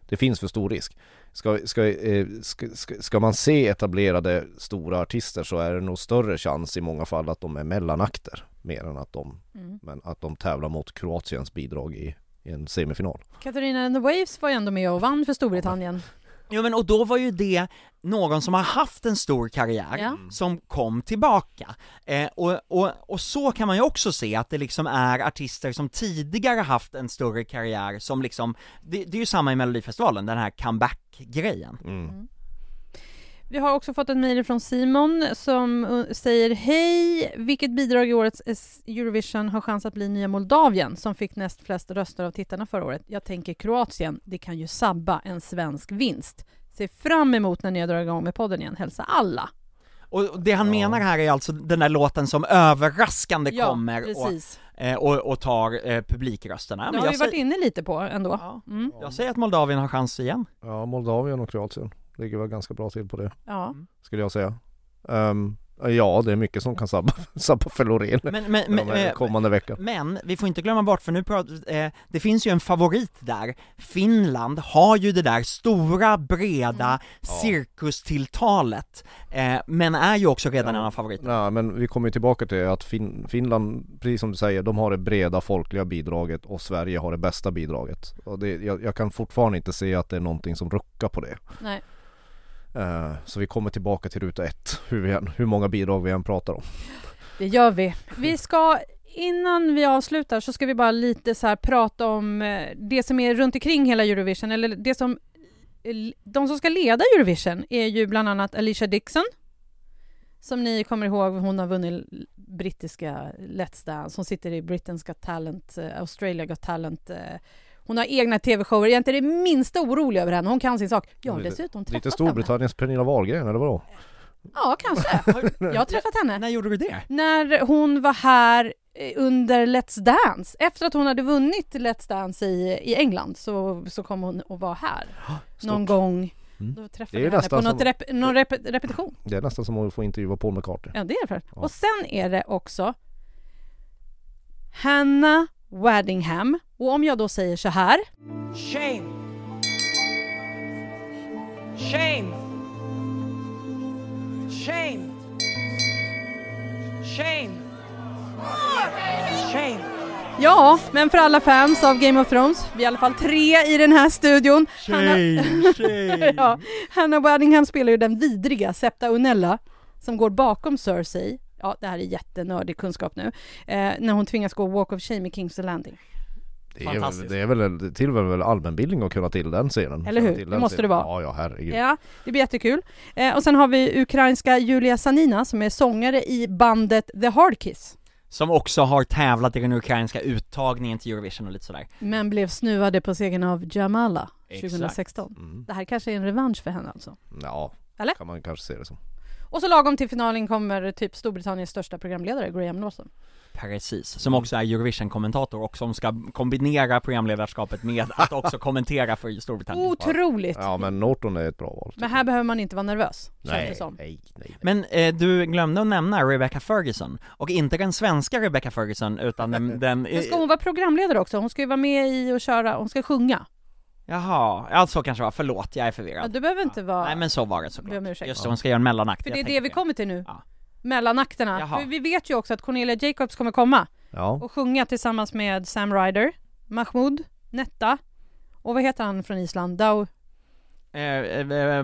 Det finns för stor risk. Ska, ska, eh, ska, ska, ska man se etablerade stora artister så är det nog större chans i många fall att de är mellanakter mer än att de, Mm. men att de tävlar mot Kroatiens bidrag i, i en semifinal. Katarina and the Waves var ju ändå med och vann för Storbritannien. Jo men och då var ju det någon som har haft en stor karriär, Ja. som kom tillbaka. Eh, och, och, och så kan man ju också se att det liksom är artister som tidigare haft en större karriär som liksom, det, det är ju samma i Melodifestivalen, den här comeback-grejen. Mm. Vi har också fått ett mejl från Simon som uh, säger Hej! Vilket bidrag i årets Eurovision har chans att bli nya Moldavien som fick näst flest röster av tittarna förra året? Jag tänker Kroatien. Det kan ju sabba en svensk vinst. Se fram emot när ni drar igång med podden igen. Hälsa alla! Och det han Ja. menar här är alltså den där låten som överraskande kommer och, precis. eh, och, och tar eh, publikrösterna. Det Men har vi varit säger, inne lite på ändå. Ja. Mm. jag säger att Moldavien har chans igen. Ja, Moldavien och Kroatien ligger väl ganska bra till på det. Ja. skulle jag säga. Ehm, ja, det är mycket som kan sabba, sabba för Loreen Men, men, men, men, kommande veckan. Men vi får inte glömma bort, för nu pratar, eh, det finns ju en favorit där, Finland har ju det där stora, breda cirkustilltalet, eh, men är ju också redan en av favoriterna. Nej, men vi kommer ju tillbaka till att fin- Finland, precis som du säger, de har det breda folkliga bidraget och Sverige har det bästa bidraget. Och det, jag, jag kan fortfarande inte se att det är någonting som ruckar på det. Nej. Eh, så vi kommer tillbaka till ruta ett, hur, vi än, hur många bidrag vi än pratar om. Det gör vi. Vi ska, innan vi avslutar så ska vi bara lite så här prata om eh, det som är runt omkring hela Eurovision, eller det som de som ska leda Eurovision är ju bland annat Alicia Dixon, som ni kommer ihåg, hon har vunnit brittiska Let's Dance, hon sitter i Britain's Got Talent, eh, Australia Got Talent, eh, hon har egna tv-shower, jag är inte det minsta orolig över henne, hon kan sin sak. Jag har Lite- dessutom träffat Lite henne. Storbritanniens Pernilla Wahlgren, eller vadå? Ja, kanske. Jag har träffat henne. När gjorde du det? när hon var här eh, under Let's Dance. Efter att hon hade vunnit Let's Dance i, i England så, så kom hon och var här någon gång. Mm. Då träffade jag henne på något som- rep, någon rep, repetition. Det är nästan som att få intervjua Paul McCartney. Ja, det är det. Ja. Och sen är det också Hannah Waddingham. Och om jag då säger så här. Shame. Shame. Shame. Shame. Shame. Ja, men för alla fans av Game of Thrones, vi är i alla fall tre i den här studion. Hannah, Shame, ja, Hannah Waddingham spelar ju den vidriga Septa Unella som går bakom Cersei. Ja, det här är jättenördig kunskap nu. Eh, när hon tvingas gå Walk of Shame i King's Landing. Det är, det är väl tillhör väl allmänbildning att kunna till den scenen. Eller hur? Till Det måste scenen. det vara. Ja, ja herregud. Ja, det blir jättekul. Eh, och sen har vi ukrainska Julia Sanina som är sångare i bandet The Hard Kiss. Som också har tävlat i den ukrainska uttagningen till Eurovision och lite sådär. Men blev snuvade på segern av Jamala Exakt. 2016. Mm. Det här kanske är en revansch för henne alltså. Ja, Eller? kan man kanske se det som. Och så lagom till finalen kommer typ Storbritanniens största programledare, Graham Norton. Precis, som också är Eurovision-kommentator och som ska kombinera programledarskapet med att också kommentera för Storbritannien. Otroligt! Ja men Norton är ett bra val. Men här behöver man inte vara nervös, känns det nej, som. nej, nej. Men eh, du glömde att nämna Rebecca Ferguson, och inte den svenska Rebecca Ferguson utan den, den Men ska hon vara programledare också? Hon ska ju vara med i och köra, hon ska sjunga. Jaha, ja så kanske det var, förlåt jag är Ja, förvirrad du behöver inte vara... Nej men så var det Be såklart, om ursäkt. just det, hon ska göra en mellanakt För det är det vi kommer till nu. Ja. Mellanakterna. Jaha. För vi vet ju också att Cornelia Jacobs kommer komma Ja, och sjunga tillsammans med Sam Ryder, Mahmoud, Netta och vad heter han från Island? Dau... Eh, eh, eh, eh,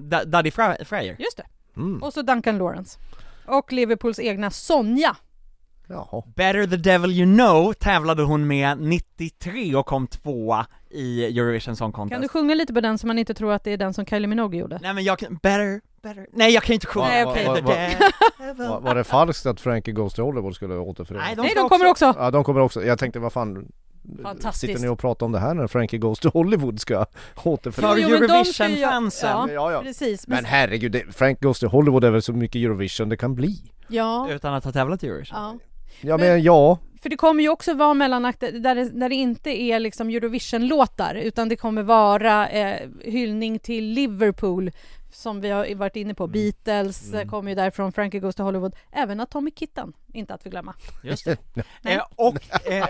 Da- Daddy Freyer Just det. mm. Och så Duncan Lawrence. Och Liverpools egna Sonja. Jaha. Better the devil you know tävlade hon med 93 och kom tvåa i Eurovision Song Contest Kan du sjunga lite på den så man inte tror att det är den som Kylie Minogue gjorde? Nej men jag kan, better, better, nej jag kan inte sjunga Nej, okej. va- The va- devil. Var, var det falskt att Frankie Goes to Hollywood skulle återförenas? Nej, de Nej, de kommer också! Ja, de kommer också. Jag tänkte, vad fan Fantastiskt. Sitter ni och pratar om det här när Frankie Goes to Hollywood ska återförenas? För Eurovision-fansen. Ja, Ja, ja. precis. Men, Men herregud, det, Frank Goes to Hollywood är väl så mycket Eurovision det kan bli? ja, Utan att ha tävlat i Eurovision ja. Ja Men- men ja, För det kommer ju också vara mellanakter där det, där det inte är liksom Eurovision-låtar utan det kommer vara eh, hyllning till Liverpool som vi har varit inne på. Beatles eh, kommer ju därifrån, Frankie Goes to Hollywood. Även Atomic Kitten, inte att förglömma. Just det. Eh, och, eh,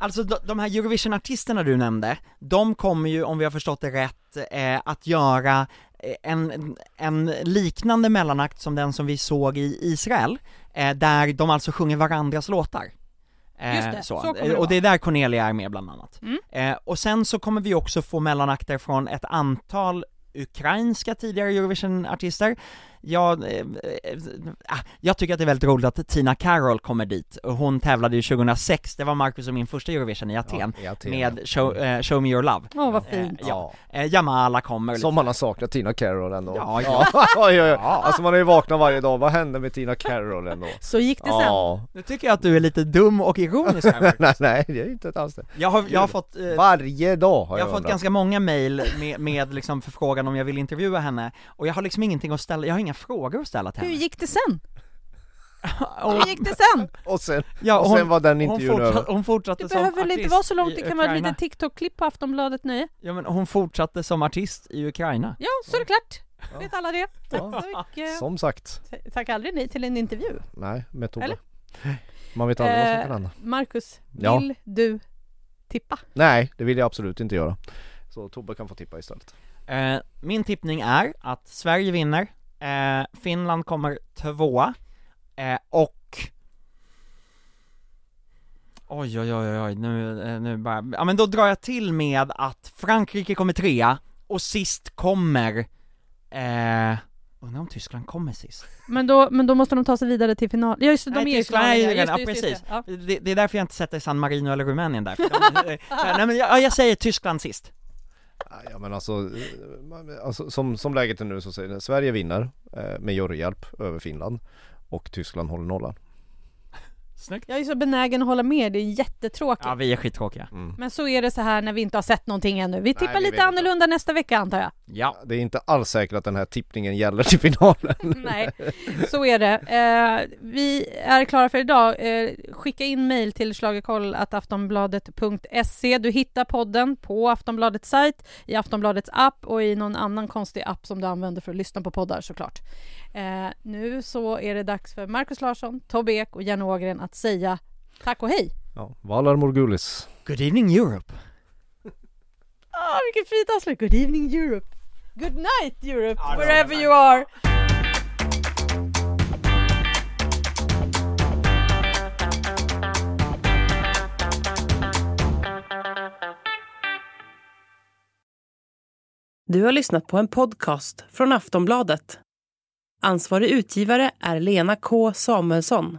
alltså de, de här Eurovision-artisterna du nämnde, de kommer ju, om vi har förstått det rätt, eh, att göra eh, en, en liknande mellanakt som den som vi såg i Israel, där de alltså sjunger varandras låtar. Eh, Just det, så kommer det Eh, och det är där Cornelia är med bland annat. Mm. Eh, och sen så kommer vi också få mellanakter från ett antal ukrainska tidigare Eurovision-artister. Jag, eh, eh, ah, jag tycker att det är väldigt roligt att Tina Carroll kommer dit, och hon tävlade ju 2006, det var Marcus och min första Eurovision i Aten, Ja, i Aten, med ja. show, eh, show Me Your Love. Åh, vad fint. Ja. Eh, Jamala kommer. Som man har saknat Tina Carroll ändå. Ja, ja. ja, ja, ja. Alltså man har ju vaknat varje dag, vad hände med Tina Carroll ändå? Så gick det sen. Ja. Nu tycker jag att du är lite dum och ironisk här. nej, nej, det är inte alls det. Jag har, jag har fått eh, Varje dag har jag jag, har fått ganska många mail med, med liksom förfrågan om jag vill intervjua henne, och jag har liksom ingenting att ställa, jag har inga frågor att ställa till Hur henne. gick det sen? Och, Hur gick det sen? Och sen, ja, och sen var den intervjun hon, över. fortsatte, hon fortsatte Det som behöver väl inte artist vara så långt, det kan vara ett litet TikTok-klipp på Aftonbladet Nöje. Ja men hon fortsatte som artist i Ukraina. Ja, så är det klart. Vet alla det. Tack Ja. så mycket. Som sagt, Tack aldrig nej till en intervju. nej, med Tobbe. Eller? Man vet aldrig vad som Eh, kan hända. Marcus, Ja. vill du tippa? Nej, det vill jag absolut inte göra. Så Tobbe kan få tippa istället. Eh, min tippning är att Sverige vinner, eh, Finland kommer tvåa, eh, och Oj oj oj oj, nu, eh, nu bara, ja men då drar jag till med att Frankrike kommer trea, och sist kommer, eh, undrar om Tyskland kommer sist? Men då, men då måste de ta sig vidare till final. Ja just det, de Nej, är ju redan, just ja det, precis. det. Det, är därför jag inte sätter San Marino eller Rumänien där, de, nej men jag, jag säger Tyskland sist. Ja men alltså, eh, alltså som, som läget är nu så säger det, Sverige vinner eh, med juryhjälp över Finland och Tyskland håller nollan. Snyggt. Jag är så benägen att hålla med, det är jättetråkigt. Ja vi är skittråkiga. Mm. Men så är det så här när vi inte har sett någonting ännu. Vi tippar vi lite annorlunda nästa vecka antar jag. Ja. Det är inte alls säkert att den här tippningen gäller till finalen. Nej, så är det. Eh, vi är klara för idag. Eh, skicka in mejl till schlagerkoll.aftonbladet.se. Du hittar podden på Aftonbladets sajt, i Aftonbladets app och i någon annan konstig app som du använder för att lyssna på poddar såklart. Eh, nu så är det dags för Markus Larsson, Tobbe Ek och Janne Ågren att säga tack och hej. Ja, Valar Morgulis. Good evening Europe. Ah, vilket fint avslut! Good evening Europe! Good night Europe, Ja, wherever you are! Du har lyssnat på en podcast från Aftonbladet. Ansvarig utgivare är Lena K Samuelsson.